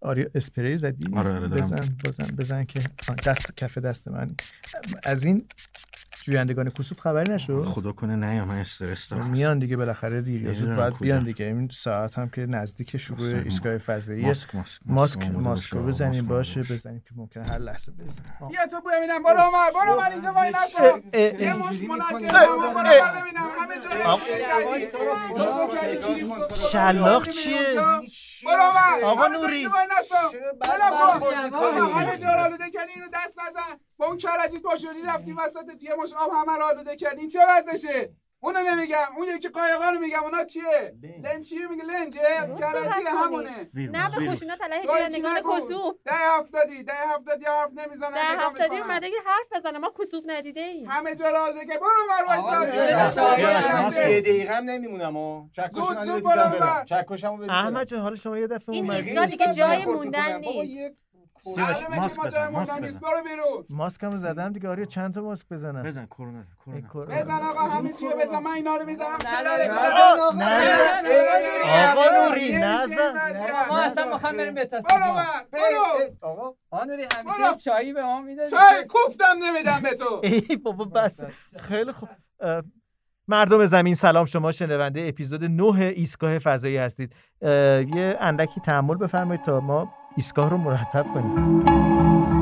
آره اسپری زدی؟ آره آره بزن بزن بزن که دست کف دست من از این جویندگان کسوف خبری نشد؟ خدا کنه نه من استرس دارم. میان دیگه بالاخره دیر یا زود باید؟ بیان دیگه. این ساعت هم که نزدیک شروع ماسک- ایستگاه فضایی. ماسک ماسک ماسک. ماسک. بزنیم ماسک باشه. بزنیم که ممکنه هر لحظه بزنیم. بیا تو ببینم برو عمر برو عمر اینجا وای نسو یه مش برو عمر شلاق چیه؟ برو عمر آقا نوری. برو برو. همه جا رو آلوده کردی. اینو دست نزن. با اون کرجیت پاشوری رفتی وسط یه مش آب همه رو آلوده کردی این چه وضعشه؟ اونو نمیگم. اون یکی قایقا رو میگم. اونا چیه؟ لنج. چیه میگه؟ لنجه کرجی همونه. نه به ویروس. خشونت علیه نگو. کسوف ده هفتادی ده هفتادی حرف نمی‌زنن در نگاه هفتادی. اومده که حرف بزنه. ما کسوف ندیده ایم همه جا رو آلوده که برو بر آقا، وایسا من یه دقیقه هم نمیمونم ها چکش زود، من زود دیدم برو برم. بر. چکشمو بدید احمد جان حالا شما یه دفعه این اومدی. ایستگاه دیگه جای موندن نیست. که ماسک بزن، ماسک بزن. برو بیرون. ماسکمو زدم دیگه آره چند تا ماسک بزنم بزن کرونا کرونا. بزن آقا همه چیه بزن. من اینا رو می‌زنم. آقا. نوری نزن ما اصلا می‌خوام بریم به برو. تصمیم بر. برو. آقا. آنوری برو. همیشه چایی به ما میده چای؟ کوفتم نمیدم به تو. ای بابا بس. خیلی خوب. مردم زمین سلام. شما شنونده اپیزود 9 ایستگاه فضایی هستید. یه اندکی تحمل بفرمایید تا ما ایستگاه رو مرتب کنیم.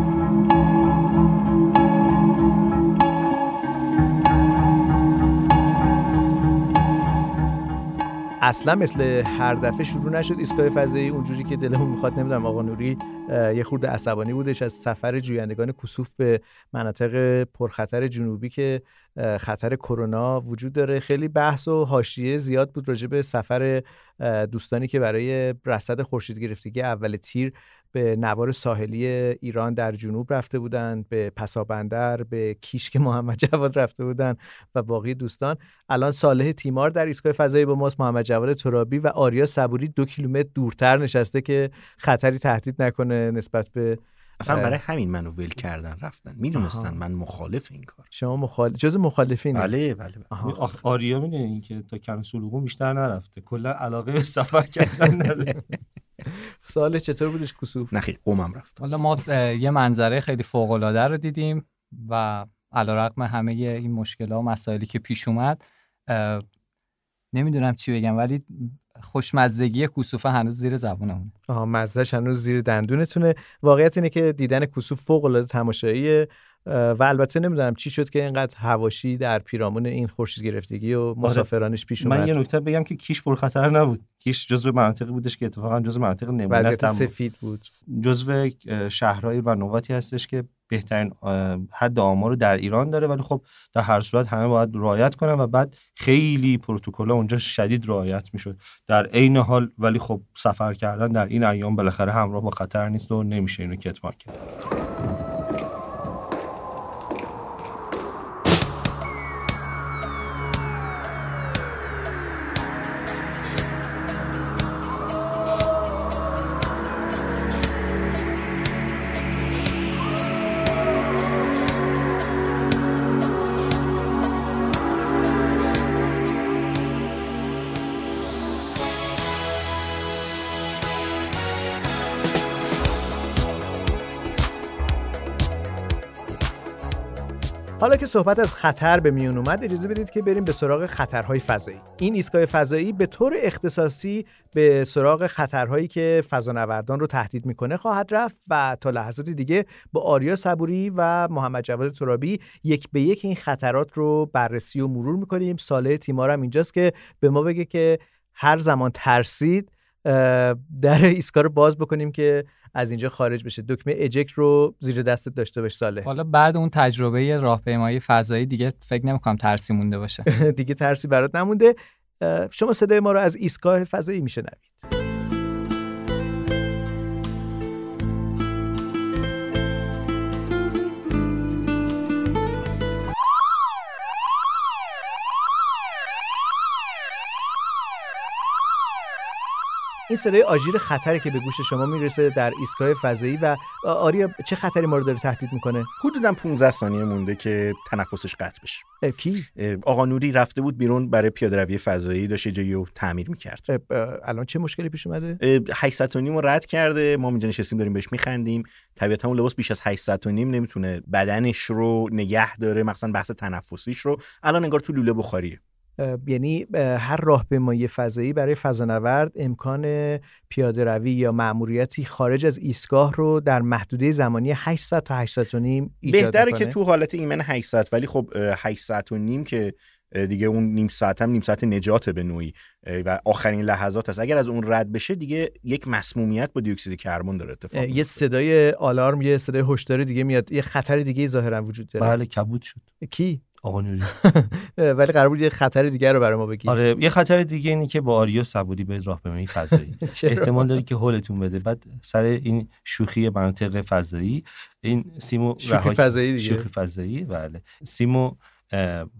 اصلا مثل هر دفعه شروع نشد ایستگاه فضایی اونجوری که دلمون می‌خواد نمی‌دونم آقا نوری یه خورده عصبانی بودش از سفر جویندگان کسوف به مناطق پرخطر جنوبی که خطر کرونا وجود داره. خیلی بحث و حاشیه زیاد بود راجع به سفر دوستانی که برای رصد خورشید گرفتگی اول تیر به نوار ساحلی ایران در جنوب رفته بودند به پسابندر به کیشک محمد جواد رفته بودند و باقی دوستان الان صالح تیمار در ایستگاه فضایی با ماست محمد جواد ترابی و آریا صبوری دو کیلومتر دورتر نشسته که خطری تهدید نکنه نسبت به اصلا. برای همین منو ول کردن رفتن می‌دونستن. من مخالف این کار شما مخال... جز مخالفین بله بله, بله. آریا می‌دونی که تا کم بیشتر نرفته کلا علاقه به سفر کردن نداره سال چطور بودش کسوف؟ نه خیلی قومم رفت. حالا ما یه منظره خیلی فوق العاده رو دیدیم و علیرغم همه این مشکل و مسائلی که پیش اومد نمی‌دونم چی بگم ولی خوشمزگی کوسوفه هنوز زیر زبونمونه. آها مزهش هنوز زیر دندونتونه. واقعیت اینه که دیدن کسوف فوق العاده تماشاییه. و البته نمی‌دونم چی شد که اینقدر هواشی در پیرامون این خورشید گرفتگی و مسافرانش پیش اومد من یه نکته بگم که کیش پرخطر نبود. کیش جزو مناطقی بودش که اتفاقا جزو مناطق نمونه سفید بود. جزو اه، شهرهایی و نقاطی هستش که بهترین حد آمار رو در ایران داره. ولی خب در هر صورت همه باید رعایت کنن و بعد خیلی پروتکل اونجا شدید رعایت می‌شد. در عین حال ولی خب سفر کردن در این ایام بالاخره همراه با خطر نیست و نمیشه اینو کتمان کرد. که صحبت از خطر به میون اومد اجازه بدید که بریم به سراغ خطرهای فضایی. این ایستگاه فضایی به طور اختصاصی به سراغ خطرهایی که فضانوردان رو تهدید می‌کنه خواهد رفت و تا لحظات دیگه با آریا صبوری و محمد جواد ترابی یک به یک این خطرات رو بررسی و مرور می‌کنیم. ساله تیمار هم اینجاست که به ما بگه که هر زمان ترسید در ایستگاه رو باز بکنیم که از اینجا خارج بشه. دکمه اجک رو زیر دستت داشته باش ساله حالا بعد اون تجربه راهپیمایی فضایی دیگه فکر نمی‌کنم ترسی مونده باشه. دیگه ترسی برات نمونده. شما صدای ما رو از ایستگاه فضایی میشنوید. این صدای آژیر خطری که به گوش شما می‌رسه در ایستگاه فضایی و آریا چه خطری ما رو داره تهدید می‌کنه؟ حدودا 15 ثانیه مونده که تنفسش قطع بشه. کی؟ آقا نوری رفته بود بیرون برای پیاده روی فضایی داشت جایی رو تعمیر می‌کرد. الان چه مشکلی پیش اومده؟ 800 تا نیم رد کرده ما اینجا نشستیم داریم بهش میخندیم. طبیعتا اون لباس بیش از 800 تا نیم نمی‌تونه بدنش رو نگه داره مثلا بحث تنفسیش رو. الان انگار تو لوله بخاریه. یعنی هر راهپیمایی فضایی برای فضانورد امکان پیاده روی یا مأموریتی خارج از ایستگاه رو در محدوده زمانی 800 تا 800 و نیم ایجاد بهتره. که تو حالت ایمن 800 ولی خب اه، 800 و نیم که دیگه اون نیم ساعت هم نیم ساعت نجات به نوعی و آخرین لحظات هست اگر از اون رد بشه دیگه یک مسمومیت با دی اکسید کربن داره اتفاق یه. صدای آلارم یه صدای هشداری دیگه میاد یه خطر دیگه ظاهرا وجود داره بله کبود شد کی آقا نوری. ولی قرار بود یه خطر دیگه رو برای ما بگی. آره یه خطر دیگه اینه که با آریا صبوری برید راهپیمایی فضایی. چرا؟ احتمال داره که هولتون بده. بعد سر این شوخی مناطق فضایی این سیمو شوخی فضایی دیگه. شوخی فضایی بله. سیمو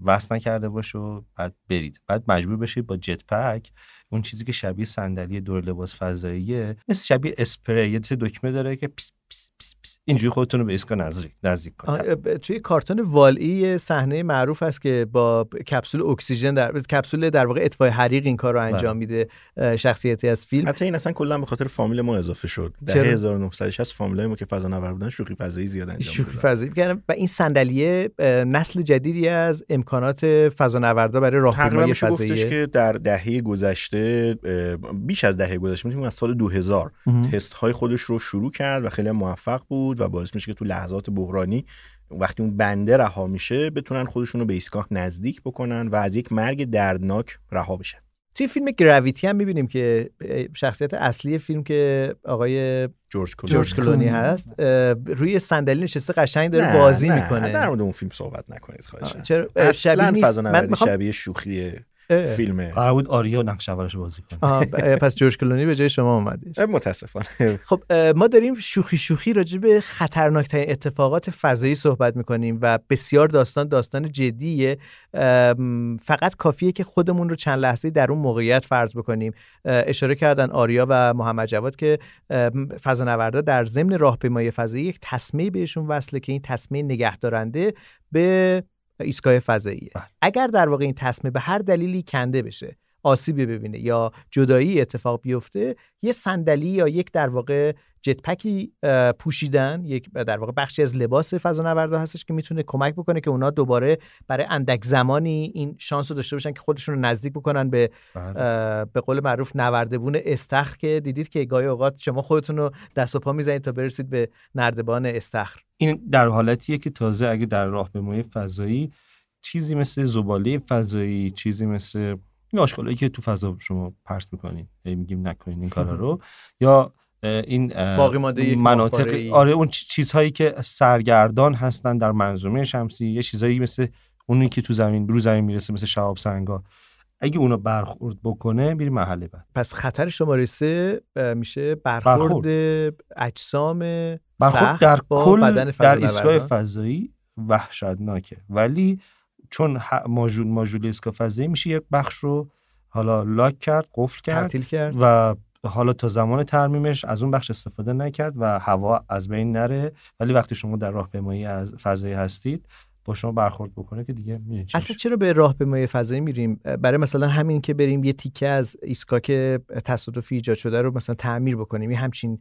وصل نکرده باشه و بعد برید. بعد مجبور بشید با jetpack اون چیزی که شبیه صندلی دور لباس فضاییه مثل شبیه اسپری یه دکمه داره که پیس اینجوری خودتون رو به ایستگاه نزدیک نزدیک کنید توی کارتون والی یه صحنه معروف هست که با کپسول اکسیژن در کپسول در واقع اطفای حریق این کار رو انجام بله. میده اه، شخصیتی از فیلم. حتی این اصلا کلا به خاطر فامیل ما اضافه شد؟ دهه 1960 فامیلای ما که فضانورد بودن شوخی فضایی زیاد انجام شوخی می‌دادن. فضایی. می‌کردن و این صندلیه نسل جدیدی از امکانات فضانوردا برای تقریبا راهپیمایی میشه گفتش فضایی که در دهه گذشته بیش از دهه گذشته می‌تونیم از سال 2000 تست های خودش رو شروع کرد و خیلی موفق بود و باعث میشه که تو لحظات بحرانی وقتی اون بنده رها میشه بتونن خودشون رو به ایستگاه نزدیک بکنن و از یک مرگ دردناک رها بشن. توی فیلم گراویتی هم می‌بینیم که شخصیت اصلی فیلم که آقای جورج کلونی. جورج کلونی هست روی صندلی نشسته قشنگ داره نه، بازی نه، می‌کنه. در مورد اون فیلم صحبت نکنید خواهشاً چرا؟ شبیه نیست. فضا من می‌خوام شبیه شوخی. فیلمه. قرار بود آریا نقش اولش بازی کنه. پس جورج کلونی به جای شما اومدش. متاسفانه. خب ما داریم شوخی شوخی راجع به خطرناکترین اتفاقات فضایی صحبت می‌کنیم و بسیار داستان داستان جدیه. فقط کافیه که خودمون رو چند لحظه در اون موقعیت فرض بکنیم. اشاره کردن آریا و محمد جواد که فضانوردا در ضمن راهپیمایی فضایی یک تسمه بهشون وصله که این تسمه نگهدارنده به ایستگاه فضاییه بله. اگر در واقع این تسمه به هر دلیلی کنده بشه آسیبی ببینه یا جدایی اتفاق بیفته یه صندلی یا یک در واقع جتپکی پوشیدن یک در واقع بخشی از لباس فضانوردا هستش که می‌تونه کمک بکنه که اونا دوباره برای اندک زمانی این شانس رو داشته باشن که خودشون رو نزدیک بکنن به بله. به قول معروف نوردبون استخر که دیدید که گاهی اوقات شما خودتون رو دست و پا می‌زنید تا برسید به نردبان استخر این در حالتیه که تازه اگه در راهپیمایی فضایی چیزی مثل زباله فضایی چیزی مثل این آشغالایی که تو فضا شما پرت می‌کنین میگیم نکنین این کارا رو یا این باقی مانده یک مناطق. آره اون چیزهایی که سرگردان هستن در منظومه شمسی یه چیزهایی مثل اونی که تو زمین رو زمین می‌رسه مثل شهاب سنگا. اگه اونو برخورد بکنه میری محله بعد. پس خطر شماره سه میشه برخورد. اجسام برخورد سخت در با کل بدن در. ایستگاه فضایی وحشتناکه. ولی چون ماژول ماژول ایستگاه فضایی میشه یک بخش رو حالا لاک کرد قفل کرد کرد. و حالا تا زمان ترمیمش از اون بخش استفاده نکرد و هوا از بین نره ولی وقتی شما در راهپیمایی از فضایی هستید با شما برخورد بکنه که دیگه چی اصلا میشه. چرا به راهپیمایی فضایی میریم برای مثلا همین که بریم یه تیکه از ایستگاه که تصادفی ایجاد شده رو مثلا تعمیر بکنیم یه همچین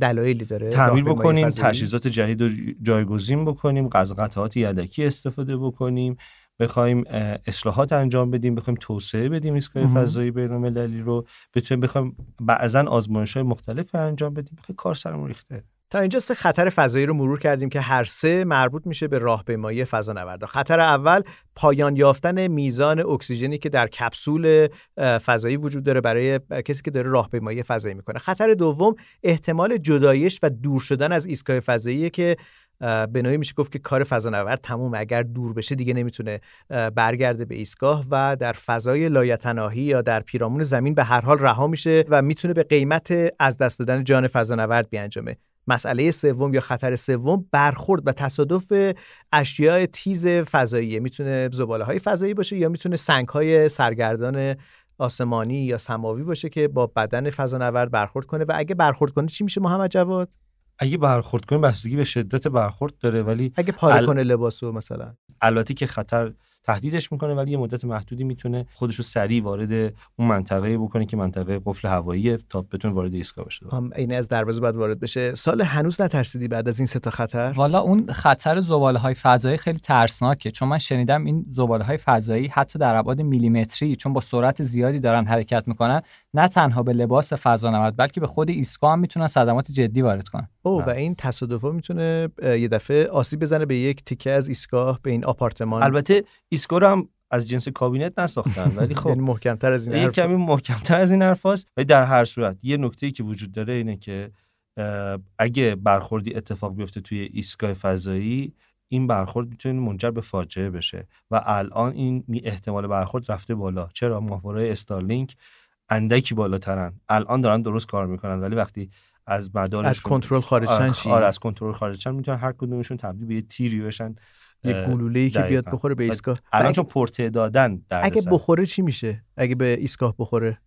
دلایلی داره تعمیر بکنیم؟ تجهیزات جدید رو جایگزین بکنیم از قطعات یدکی استفاده بکنیم بخوایم اصلاحات انجام بدیم بخوایم توسعه بدیم ایستگاه. فضایی بین المللی رو بتونیم بخوایم بعضا آزمایش های مختلف انجام بدیم خیلی کار سرمون ریخته. تا اینجا سه خطر فضایی رو مرور کردیم که هر سه مربوط میشه به راهپیمایی فضانوردا. خطر اول پایان یافتن میزان اکسیژنی که در کپسول فضایی وجود داره برای کسی که داره راهپیمایی فضایی می‌کنه. خطر دوم احتمال جدایش و دور شدن از ایستگاه فضایی که به نوعی میشه گفت که کار فضانورد تمومه. اگر دور بشه دیگه نمی‌تونه برگرده به ایستگاه و در فضای لایتناهی یا در پیرامون زمین به هر حال رها میشه و می‌تونه به قیمت از دست دادن جان فضانورد بیانجامه. مسئله سوم یا خطر سوم برخورد و تصادف اشیاء تیز فضاییه. می‌تونه زباله های فضایی باشه یا می‌تونه سنگ های سرگردان آسمانی یا سماوی باشه که با بدن فضانورد برخورد کنه. و اگه برخورد کنه چی میشه محمد جواد؟ اگه برخورد کنه بستگی به شدت برخورد داره ولی اگه پاره ال- کنه لباسو مثلا. البته که خطر تهدیدش می‌کنه ولی یه مدت محدودی می‌تونه خودشو سریع وارد اون منطقه بکنه که منطقه قفل هواییه تا بتونه وارد ایستگاه بشه. هم عین از دروازه باید وارد بشه. سال هنوز نترسیدی بعد از این سه تا خطر؟ والا اون خطر زباله های فضایی خیلی ترسناکه چون من شنیدم این زباله های فضایی حتی در ابعاد میلیمتری چون با سرعت زیادی دارن حرکت می‌کنن نه تنها به لباس فضانورد بلکه به خود ایستگاه هم می‌تونن صدمات جدی وارد کنن. او و بله. این تصادفا می‌تونه یه دفعه آسیب بزنه به یک تیکه از ایستگاه به این آپارتمان. البته ایستگاه رو هم از جنس کابینت نساختن ولی خب یعنی محکمتر از این یه حرف. کمی محکمتر از این حرفاست ولی در هر صورت یه نکته که وجود داره اینه که اگه برخوردی اتفاق بیفته توی ایستگاه فضایی این برخورد می‌تونه منجر به فاجعه بشه. و الان این می- احتمال برخورد رفته بالا. چرا؟ ماهواره استارلینک اندکی بالاترن. الان دارن درست کار می‌کنن ولی وقتی از مدارشون از کنترل خارج شن چی؟ آره از کنترل خارج شن می‌تونن هر کدومشون تبدیل به یه تیری بشن یک اه، گلوله ای که بیاد. بخوره به ایستگاه. الان چون پرتعدادن در اگه بخوره چی میشه؟ اگه به ایستگاه بخوره؟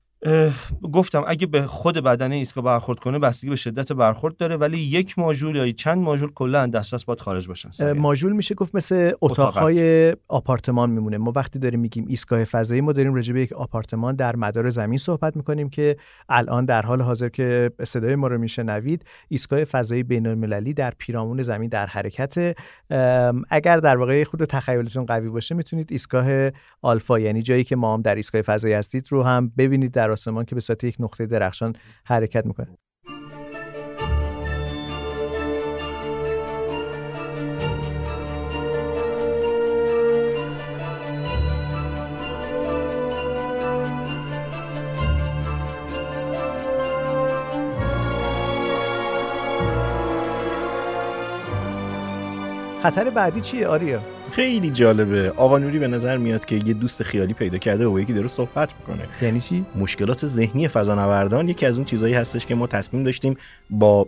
گفتم اگه به خود بدنه ایستگاه برخورد کنه بستگی به شدت برخورد داره ولی یک ماژول یا چند ماژول کلا دسترس باید خارج باشن. ماژول میشه گفت مثل اتاقهای آپارتمان میمونه. ما وقتی داریم میگیم ایستگاه فضایی ما داریم راجع به یک آپارتمان در مدار زمین صحبت می‌کنیم که الان در حال حاضر که صدای ما رو میشنوید ایستگاه فضایی بین المللی در پیرامون زمین در حرکت. اگر در واقع خود تخیلتون قوی باشه می‌تونید ایستگاه آلفا یعنی جایی که ما هم در ایستگاه فضایی هستید رو هم ببینید در آسمان که به صورت یک نقطه درخشان حرکت می‌کنه. خطر بعدی چیه آریا؟ خیلی جالبه. آقا نوری به نظر میاد که یه دوست خیالی پیدا کرده و با یکی داره صحبت می‌کنه. یعنی چی؟ مشکلات ذهنی فضانوردان یکی از اون چیزهایی هستش که ما تصمیم داشتیم با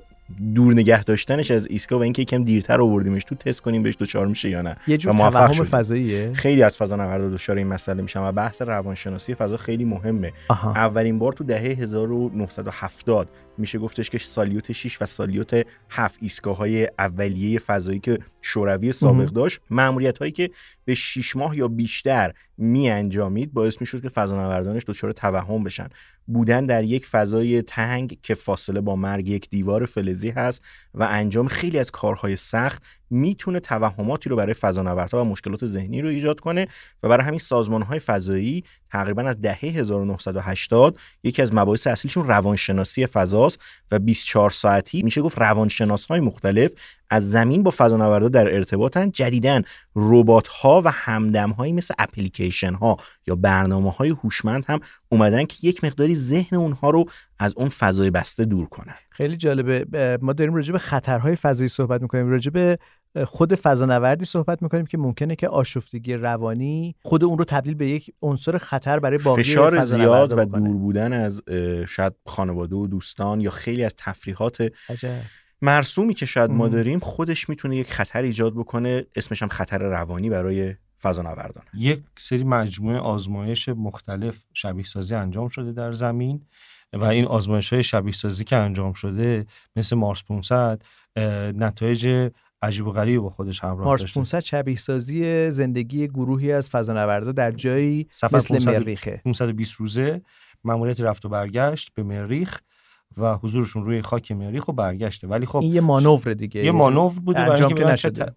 دور نگه داشتنش از ایسکا و اینکه یکم دیرتر آوردیمش تو تست کنیم بهش دچار میشه یا نه. یه جور توهم. فضاییه؟ خیلی از فضانوردا دچار این مسئله میشن و بحث روانشناسی فضا خیلی مهمه. آها. اولین بار تو دهه 1970 میشه گفتش که سالیوت 6 و سالیوت 7 ایستگاه های اولیه فضایی که شوروی سابق. داشت مأموریت هایی که به 6 ماه یا بیشتر می انجامید باعث می‌شد که فضانوردانش دچار توهم بشن بودن در یک فضای تنگ که فاصله با مرگ یک دیوار فلزی هست و انجام خیلی از کارهای سخت می‌تونه توهماتی رو برای فضانوردها و مشکلات ذهنی رو ایجاد کنه و برای همین سازمانهای فضایی تقریبا از دهه 1980 یکی از مباحث اصلیشون روانشناسی فضاست و 24 ساعتی میشه گفت روانشناس های مختلف از زمین با فضانوردها در ارتباطن جدیدن. ربات ها و همدم هایی مثل اپلیکیشن ها یا برنامه های هوشمند هم اومدن که یک مقداری ذهن اونها رو از اون فضای بسته دور کنن خیلی جالبه ما داریم راجع به خطرهای فضایی صحبت می‌کنیم راجع به خود فضانوردی صحبت می‌کنیم که ممکنه که آشفتگی روانی خود اون رو تبدیل به یک عنصر خطر برای باقی فشار زیاد و. دور بودن از شاید خانواده و دوستان یا خیلی از تفریحات عجب. مرسومی که شاید ما. داریم خودش می‌تونه یک خطر ایجاد بکنه. اسمش هم خطر روانی برای فضانوردان. یک سری مجموعه آزمایش مختلف شبیه سازی انجام شده در زمین و این آزمایش های شبیه سازی که انجام شده مثل مارس 500 اه، نتایج عجیب و غریبی با خودش همراه مارس داشته. 500 شبیه سازی زندگی گروهی از فضانوردا در جایی سفر مثل 500 مریخه. 520 روزه ماموریت رفت و برگشت به مریخ. و حضورشون روی خاک مریخ و برگشته ولی خب این یه مانور دیگه یه مانور بوده برای انجام اینکه که نشده.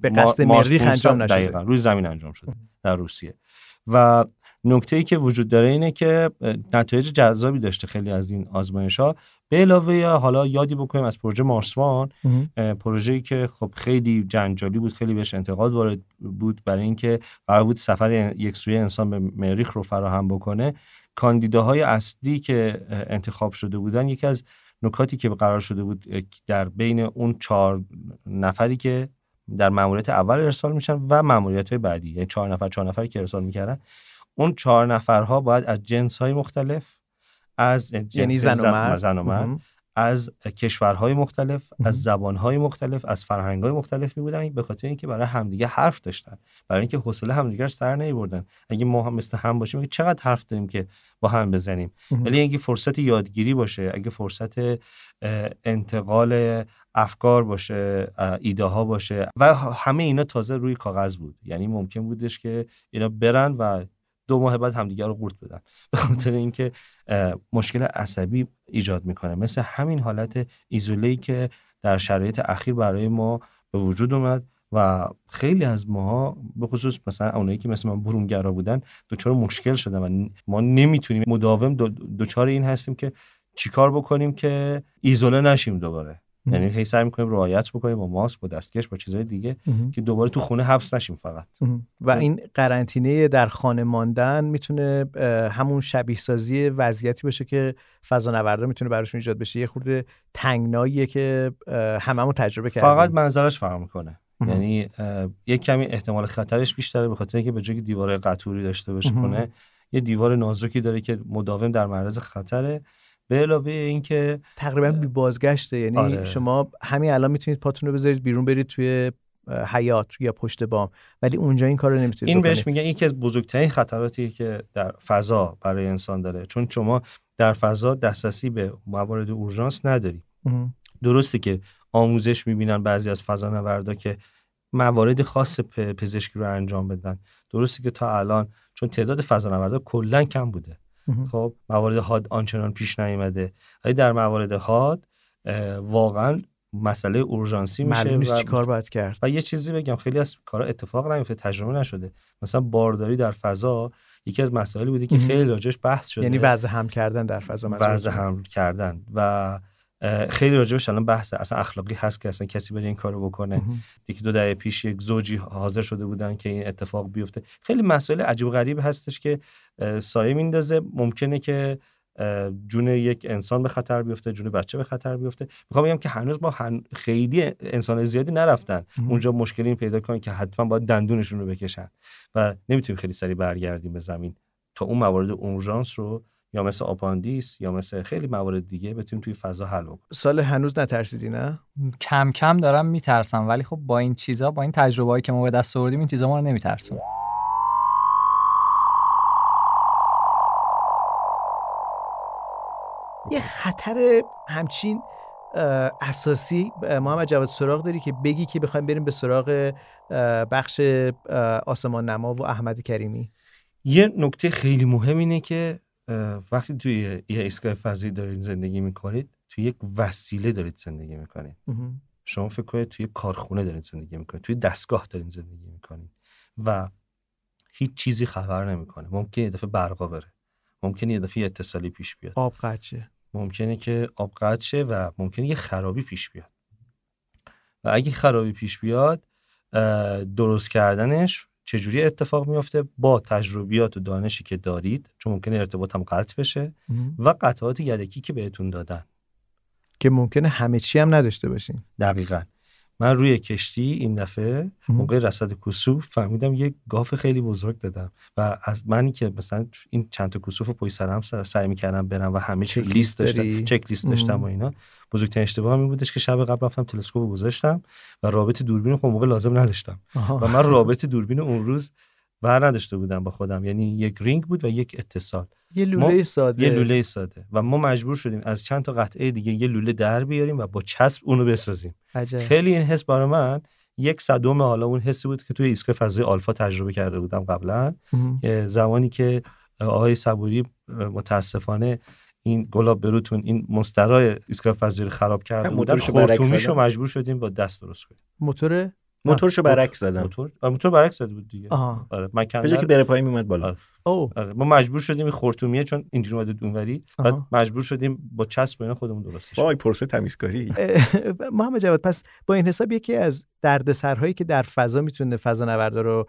به قصد مریخ 500 انجام نشده. دقیقاً روی زمین انجام شده در روسیه و نکته ای که وجود داره اینه که نتایج جذابی داشته خیلی از این آزمایش ها به علاوه حالا یادی بکنیم از پروژه مارسوان. پروژه‌ای که خب خیلی جنجالی بود خیلی بهش انتقاد وارد بود برای اینکه قرار بود سفر یک سوی انسان به مریخ رو فراهم بکنه کاندیداهای اصلی که انتخاب شده بودن یکی از نکاتی که قرار شده بود در بین اون چهار نفری که در مأموریت اول ارسال میشن و مأموریت های بعدی یعنی چهار نفر چهار نفری که ارسال می‌کردن اون چهار نفرها باید از جنس های مختلف از جنس یعنی زن و مرد زن و مرد. از کشورهای مختلف از زبانهای مختلف از فرهنگهای مختلف می بودن به خاطر اینکه برای همدیگه حرف داشتن. برای اینکه حوصله همدیگه سر بردن اگه ما هم مثل هم باشیم چقدر حرف داریم که با هم بزنیم. ولی اگه فرصت یادگیری باشه اگه فرصت انتقال افکار باشه ایده ها باشه و همه اینا تازه روی کاغذ بود. یعنی ممکن بودش که اینا برن و دو ماه بعد همدیگه رو قورت بدن. به خاطر اینکه مشکل عصبی ایجاد می‌کنه. مثل همین حالت ایزوله که در شرایط اخیر برای ما به وجود اومد و خیلی از ماها به خصوص مثلا اونایی که مثل من برونگرا بودن دچار مشکل شدن و ما نمی‌تونیم مداوم دچار این هستیم که چیکار بکنیم که ایزوله نشیم دوباره. یعنی هی سعی می‌کنیم رعایت بکنیم با ماسک با دستکش با چیزهای دیگه که دوباره تو خونه حبس نشیم فقط. و خب. این قرنطینه در خانه ماندن می‌تونه همون شبیه سازی وضعیتی باشه که فضا نوردا می‌تونه براشون ایجاد بشه. یه خورده تنگناییه که هممون تجربه کردیم. فقط منظرش فرق می‌کنه. یعنی یک کمی احتمال خطرش بیشتره به خاطر اینکه به جای دیوار قطوری داشته باشه کنه یه دیوار نازکی داره که مداوم در معرض خطره. به علاوه اینکه تقریبا بی بازگشته یعنی آره. شما همین الان می‌تونید پاتون رو بذارید بیرون برید توی حیات یا پشت بام. ولی اونجا این کار رو نمی‌تونید این بهش میگن یکی از بزرگترین خطراتی که در فضا برای انسان داره. چون شما در فضا دسترسی به موارد اورژانس نداری. درسته که آموزش می‌بینن بعضی از فضا نوردا که موارد خاص پزشکی رو انجام بدن. درسته که تا الان چون تعداد فضا نوردا کلا کم بوده. خب موارد حاد آنچنان پیش نیامده. ولی در موارد حاد واقعا مسئله اورژانسی میشه و چی کار باید کرد. و یه چیزی بگم خیلی از کارا اتفاق نیفته تجربه نشده. مثلا بارداری در فضا یکی از مسائلی بوده که خیلی راجش بحث شده. یعنی وضع هم کردن در فضا وضع هم کردن و خیلی راجبش الان بحث اصلا اخلاقی هست که اصلا کسی بره این کارو بکنه. یکی دو دهه پیش یک زوجی حاضر شده بودن که این اتفاق بیفته. خیلی مسئله عجیب غریب هستش که سایه میندازه. ممکنه که جون یک انسان به خطر بیفته جون بچه به خطر بیفته. می‌خوام بگم که هنوز ما خیلی انسان زیادی نرفتن اونجا مشکلی پیدا کنن که حتما باید دندونشون رو بکشن. و نمی‌تونیم خیلی سریع برگردیم به زمین. تا اون موارد اورژانس رو یا مثل آپاندیس یا مثل خیلی موارد دیگه بتونیم توی فضا حل بکنیم. سال هنوز نترسیدی نه؟ کم کم دارم میترسم ولی خب با این چیزا با این تجربه‌ای که ما به دست آوردیم این چیزا ما رو نمیترسونه یه خطر همچین اساسی محمد جواد سراغ داری که بگی که بخوایم بریم به سراغ بخش آسمان نما و احمد کریمی؟ یه نکته خیلی مهم اینه که وقتی توی یه ایستگاه فضایی دارید زندگی می‌کنید توی یک وسیله دارید زندگی می‌کنید. شما فکر کنید توی کارخونه دارید زندگی می‌کنید توی دستگاه دارید زندگی می‌کنید و هیچ چیزی خبر نمی‌کنه. ممکن یه دفعه برقا بره. ممکن یه دفعه اتصالی پیش بیاد. آب قطع ممکنه که آب قطع شه و ممکنه یه خرابی پیش بیاد. و اگه خرابی پیش بیاد درست کردنش چجوری اتفاق میفته با تجربیات و دانشی که دارید؟ چون ممکنه ارتباط هم قطع بشه و قطعات یدکی که بهتون دادن. که ممکنه همه چی هم نداشته باشین. دقیقا. من روی کشتی این دفعه موقع رصد کسوف فهمیدم یک گاف خیلی بزرگ دادم و از منی که مثلا این چند تا کسوف رو پای سرم سعی می‌کردم برم و همه چی لیست داشتم چک لیست داشتم و اینا. بزرگترین اشتباه این بودش که شب قبل رفتم تلسکوپ گذاشتم و رابط دوربین خب موقع لازم نداشتم. و من رابط دوربین اون روز بر نداشته بودم با خودم. یعنی یک رینگ بود و یک اتصال. یه لوله ساده. یه لوله ساده. و ما مجبور شدیم از چند تا قطعه دیگه یه لوله در بیاریم و با چسب اونو بسازیم. عجب. خیلی این حس برای من یک صدم حالا اون حسی بود که توی ایستگاه فضای آلفا تجربه کرده بودم قبلا. زمانی که آقای صبوری متاسفانه این گلاب بروتون این مسترای ایستگاه فضایی رو خراب کرده بود خورتومیشو مجبور شدیم با دست درست کنیم. موتور موتورشو برعکس زدم. موتور؟ موتور برعکس زده بود دیگه. آره من که بره پایین میومد بالا. آره. او آره. ما مجبور شدیم این خورتومیه چون اینجوری اومده اونوری بعد مجبور شدیم با چسب اینا خودمون درستش وای پرسه تمیزکاری. محمد جواد پس با این حساب یکی از دردسرهایی که در فضا می‌تونه فضا نوردا رو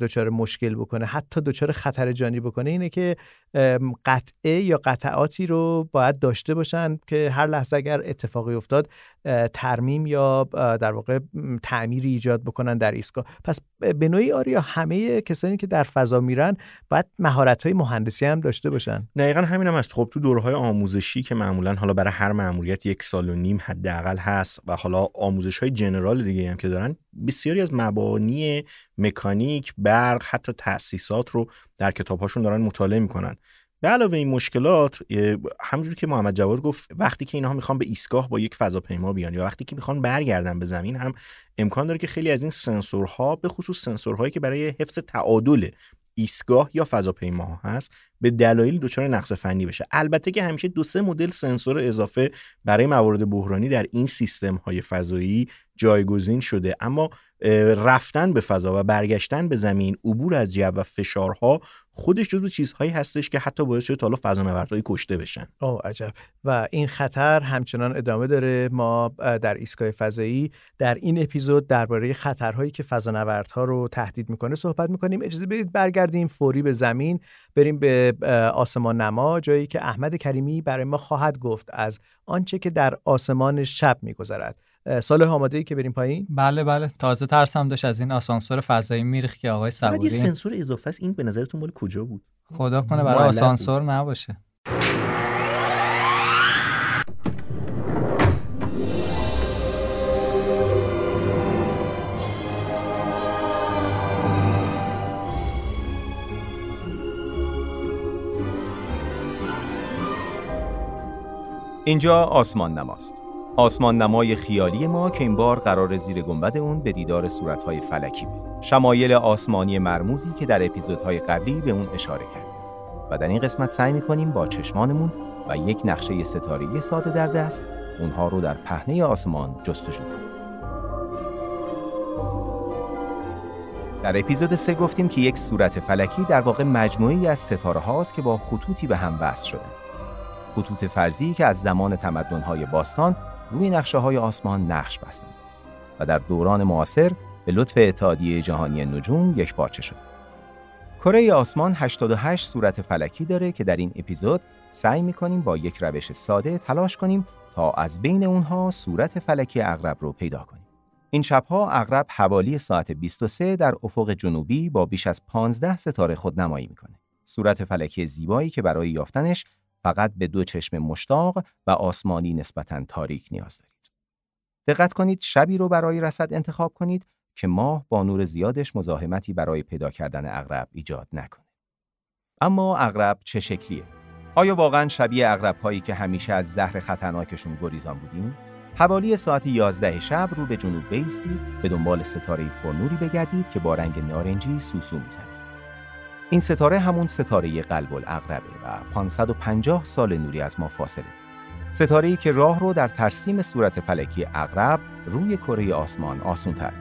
دچار مشکل بکنه حتی دچار خطر جانی بکنه اینه که قطعه یا قطعاتی رو باید داشته باشن که هر لحظه اگر اتفاقی افتاد ترمیم یا در واقع تعمیری ایجاد بکنن در ایستگاه. پس به نوعی آریا همه کسانی که در فضا میرن باید مهارت های مهندسی هم داشته باشن. دقیقا همین هم هست. خب تو دورهای آموزشی که معمولا حالا برای هر مأموریت یک سال و نیم حداقل هست و حالا آموزش های جنرال دیگه هم که دارن بسیاری از مبانی مکانیک برق حتی تاسیسات رو در کتابهاشون دارن مطالعه می‌کنن. به علاوه این مشکلات همونجور که محمد جواد گفت وقتی که اینها می‌خوان به ایستگاه با یک فضاپیما بیان یا وقتی که می‌خوان برگردن به زمین هم امکان داره که خیلی از این سنسورها به خصوص سنسورهایی که برای حفظ تعادل ایستگاه یا فضاپیما هست به دلایل دچار نقص فنی بشه. البته که همیشه دو سه مدل سنسور اضافه برای موارد بحرانی در این سیستم های فضایی جایگزین شده. اما رفتن به فضا و برگشتن به زمین عبور از جو و فشارها خودش جزو چیزهایی هستش که حتی باعث شده تا حالا فضانوردهایی کشته بشن. او عجب. و این خطر همچنان ادامه داره. ما در ایستگاه فضایی در این اپیزود درباره خطرهایی که فضانوردها رو تهدید می‌کنه صحبت می‌کنیم. اجازه بدید برگردیم فوری به زمین بریم به آسمان نما جایی که احمد کریمی برای ما خواهد گفت از آنچه که در آسمان شب میگذرد. سال آماده ای که بریم پایین؟ بله بله. تازه ترسم داشت از این آسانسور فضایی میریخ که آقای صبوری یه سنسور اضافه است. این به نظرتون مال کجا بود؟ خدا کنه برای آسانسور نباشه. اینجا آسمان نماست. آسمان نمای خیالی ما که این بار قرار زیر گنبد اون به دیدار صورتهای فلکی بریم شمایل آسمانی مرموزی که در اپیزودهای قبلی به اون اشاره کرد و در این قسمت سعی می‌کنیم با چشمانمون و یک نقشه ستاره ساده در دست اونها رو در پهنه آسمان جستجو کنیم. در اپیزود سه گفتیم که یک صورت فلکی در واقع مجموعی از ستاره هاست که با خطوطی به هم وصل شده خطوط فرضی که از زمان تمدن‌های باستان روی نقشه های آسمان نقش بستند و در دوران معاصر به لطف اتحادیه جهانی نجوم یک پارچه شد. کره آسمان 88 صورت فلکی داره که در این اپیزود سعی می‌کنیم با یک روش ساده تلاش کنیم تا از بین اونها صورت فلکی اغرب رو پیدا کنیم. این شبها اغرب حوالی ساعت 23 در افق جنوبی با بیش از 15 ستاره خود نمایی می‌کنه. صورت فلکی زیبایی که برای یافتنش فقط به دو چشم مشتاق و آسمانی نسبتا تاریک نیاز دارید. دقت کنید شبی رو برای رصد انتخاب کنید که ماه با نور زیادش مزاحمتی برای پیدا کردن اغرب ایجاد نکنه. اما اغرب چه شکلیه؟ آیا واقعا شبیه اغرب هایی که همیشه از زهر خطرناکشون گریزان بودیم؟ حوالی ساعت 11 شب رو به جنوب بیستید به دنبال ستاره پرنوری بگردید که با رنگ نارنجی سوسو می‌زنه. این ستاره همون ستاره قلب الاغربه و 550 سال نوری از ما فاصله. ستاره که راه رو در ترسیم صورت فلکی اغرب روی کره آسمان آسون تر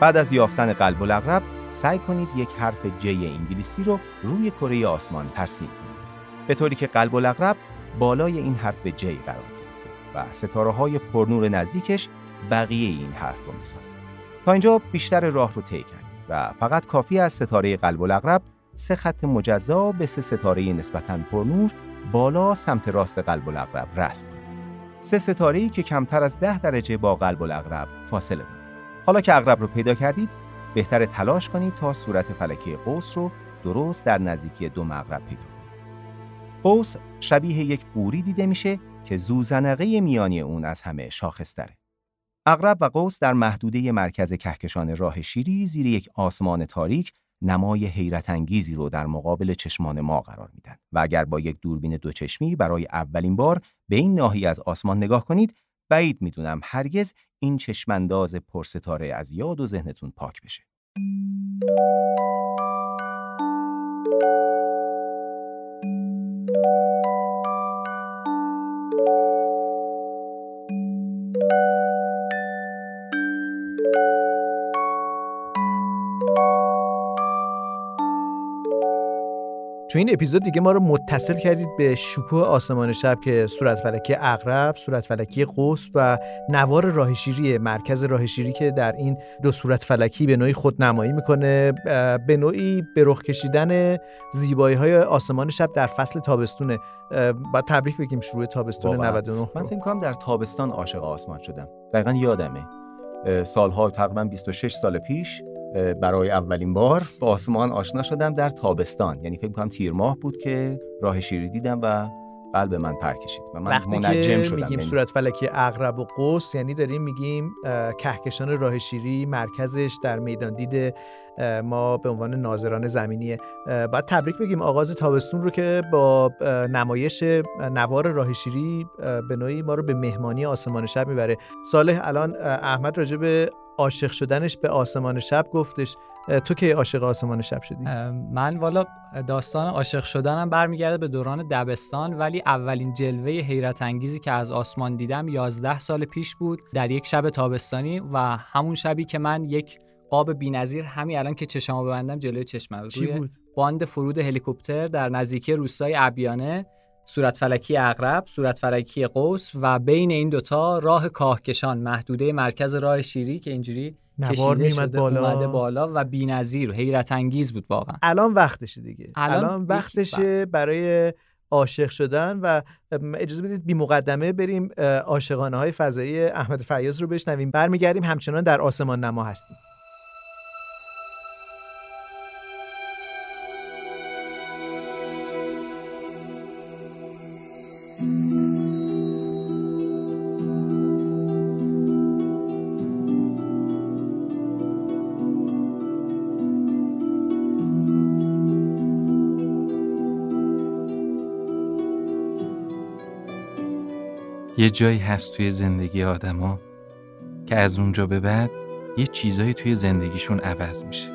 بعد از یافتن قلب الاغرب سعی کنید یک حرف جی انگلیسی رو روی کره آسمان ترسیم کنید. به طوری که قلب الاغرب بالای این حرف جی قرار گرفته و ستاره های پرنور نزدیکش بقیه این حرف رو می‌سازند تا اینجا بیشتر راه رو طی کرد و فقط کافی از ستاره قلب الاغرب سه خط مجزا به سه ستاره نسبتاً پرنور بالا سمت راست قلب الاغرب رسم کنید. سه ستاره که کمتر از ده درجه با قلب الاغرب فاصله دارند. حالا که اغرب رو پیدا کردید، بهتر تلاش کنید تا صورت فلکی قوس رو درست در نزدیکی دو مغرب پیدا کنید. قوس شبیه یک قوری دیده میشه که زوزنقه میانی اون از همه شاخصتره. اغرب و قوس در محدوده مرکز کهکشان راه شیری زیر یک آسمان تاریک نمای حیرت انگیزی رو در مقابل چشمان ما قرار میدن و اگر با یک دوربین دوچشمی برای اولین بار به این ناحیه از آسمان نگاه کنید بعید می‌دونم هرگز این چشمانداز پرستاره از یاد و ذهنتون پاک بشه. تو این اپیزود دیگه ما رو متصل کردید به شکوه آسمان شب که صورت فلکی اغرب، صورت فلکی قوس و نوار راه شیری مرکز راه شیری که در این دو صورت فلکی به نوعی خود نمایی می‌کنه به نوعی به رخ کشیدن زیبایی های آسمان شب در فصل تابستونه. با تبریک بگیم شروع تابستون 99 من فکر کنم در تابستان عاشق آسمان شدم. دقیقا یادمه. سالها تقریبا 26 سال پیش برای اولین بار با آسمان آشنا شدم در تابستان. یعنی فکر کنم تیر ماه بود که راه شیری دیدم و قلب من پر کشید و من وقتی منجم شدم. میگیم یعنی صورت فلکی اغرب و قوس یعنی داریم میگیم کهکشان راه شیری مرکزش در میدان دید ما به عنوان ناظران زمینیه. اه، باید تبریک بگیم آغاز تابستون رو که با نمایش نوار راه شیری به نوعی ما رو به مهمانی آسمان شب می‌بره. صالح الان احمد راجع به عاشق شدنش به آسمان شب گفتش تو که عاشق آسمان شب شدی؟ من والا داستان عاشق شدنم برمیگرده به دوران دبستان ولی اولین جلوه حیرت انگیزی که از آسمان دیدم 11 سال پیش بود در یک شب تابستانی و همون شبی که من یک قاب بی‌نظیر همین الان که چشامو ببندم جلوی چشمم. بود؟ باند فرود هلیکوپتر در نزدیکی روستای ابیانه. صورت فلکی اغرب، صورت فلکی قوس و بین این دوتا راه کاهکشان محدوده مرکز راه شیری که اینجوری نوار شده بالا. اومده بالا و بی‌نظیر و حیرت انگیز بود واقعا. الان وقتشه دیگه. الان الان, وقتشه برای عاشق شدن و اجازه بدید بی مقدمه بریم عاشقانه های فضایی احمد فیاض رو بشنویم. برمیگردیم همچنان در آسمان نما هستیم. یه جایی هست توی زندگی آدما که از اونجا به بعد یه چیزایی توی زندگیشون عوض میشه.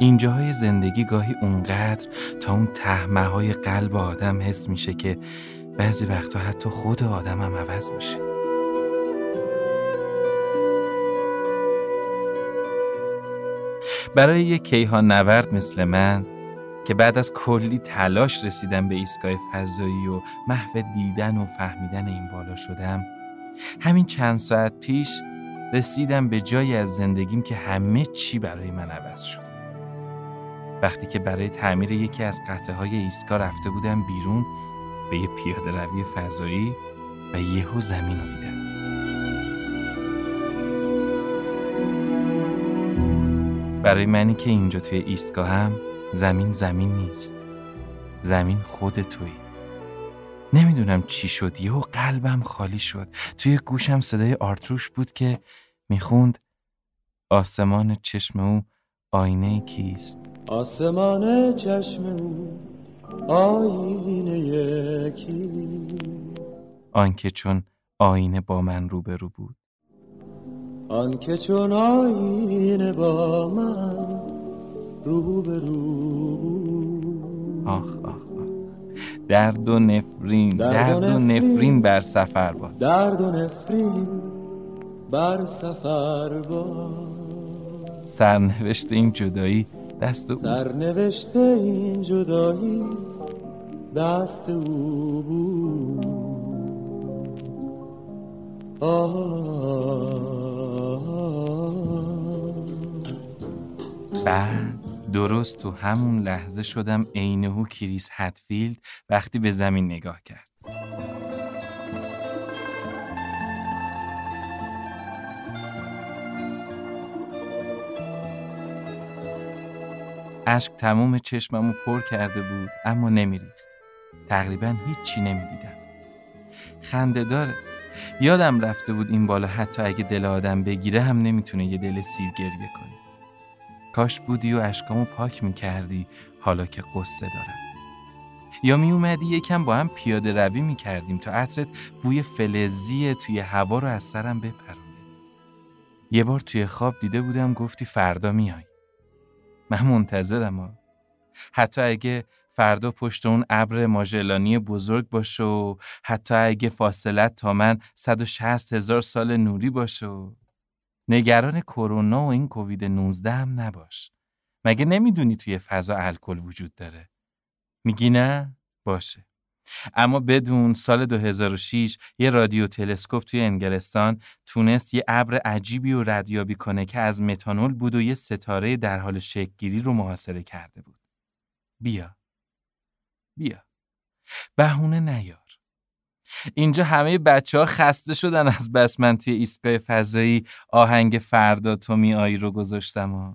اینجاهای زندگی گاهی اونقدر تا اون تهمه های قلب آدم حس میشه که بعضی وقتا حتی خود آدم هم عوض میشه. برای یه کیهان نورد مثل من که بعد از کلی تلاش رسیدم به ایستگاه فضایی و محو دیدن و فهمیدن این بالا شدم. همین چند ساعت پیش رسیدم به جایی از زندگیم که همه چی برای من عوض شد. وقتی که برای تعمیر یکی از قطعه های ایستگاه رفته بودم بیرون به یه پیاده روی فضایی و یهو زمین رو دیدم. برای منی که اینجا توی ایستگاهم زمین زمین نیست. زمین خود توی نمی‌دونم چی شد. یهو قلبم خالی شد. توی گوشم صدای آرتروش بود که می‌خوند آسمان چشم او آینه کیست. آسمان چشم او آینه کیست. آنکه چون آینه با من روبرو بود. آنکه چون آینه با من روبرو. بود آخ آخ آخ. درد و نفرین درد و نفرین. بر سفر باد. درد و نفرین بر سفر با سرنوشت این جدایی دست او. سرنوشت این جدایی دست او بود. آه. بعد درست تو همون لحظه شدم عینهو کریس هتفیلد وقتی به زمین نگاه کرد. اشک تموم چشممو پر کرده بود اما نمیریخت. تقریبا هیچی نمی‌دیدم. خنده داره. یادم رفته بود این بالا حتی اگه دل آدم بگیره هم نمی‌تونه یه دل سیر گریه کنه. کاش بودی و اشکامو پاک می‌کردی حالا که قصه دارم. یا می اومدی یکم با هم پیاده روی می کردیم تا عطرت بوی فلزی توی هوا رو از سرم بپرونه یه بار توی خواب دیده بودم گفتی فردا میای. من منتظرم ها. حتی اگه فردا پشت اون ابر ماژلانی بزرگ باشه و حتی اگه فاصلت تا من 160 هزار سال نوری باشه و نگران کرونا و این کووید 19 هم نباش مگه نمی‌دونی توی فضا الکل وجود داره میگی نه باشه اما بدون سال 2006 یه رادیو تلسکوپ توی انگلستان تونست یه ابر عجیبی رو ردیابی کنه که از متانول بود و یه ستاره در حال شکلگیری رو محاصره کرده بود. بیا. بیا. بهونه نیار. اینجا همه بچه ها خسته شدن از بس من توی ایستگاه فضایی آهنگ فردا تو میایی رو گذاشتم و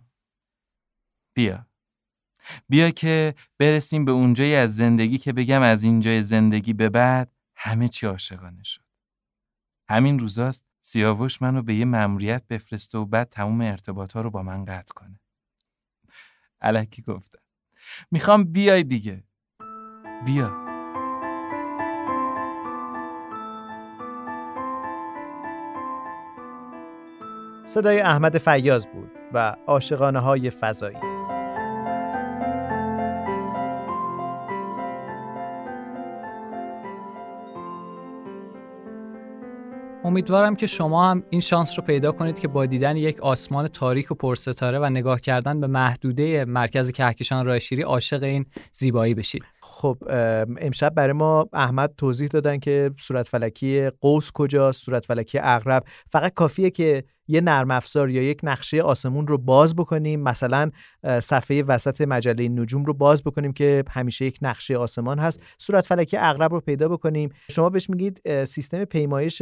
بیا. بیا که برسیم به اونجایی از زندگی که بگم از اینجای زندگی به بعد همه چی عاشقانه شد. همین روزاست سیاوش منو به یه مأموریت بفرسته و بعد تموم ارتباطا رو با من قطع کنه. علکی گفتم می‌خوام بیای دیگه. بیا. صدای احمد فیاض بود و عاشقانه های فضایی. امیدوارم که شما هم این شانس رو پیدا کنید که با دیدن یک آسمان تاریک و پرستاره و نگاه کردن به محدوده مرکز کهکشان راه شیری عاشق این زیبایی بشید. خب امشب برای ما احمد توضیح دادن که صورت فلکی قوس کجاست صورت فلکی اغرب. فقط کافیه که یه نرم افزار یا یک نقشه آسمون رو باز بکنیم. مثلا صفحه وسط مجله نجوم رو باز بکنیم که همیشه یک نقشه آسمان هست. صورت فلکی اغرب رو پیدا بکنیم. شما بهش میگید سیستم پیمایش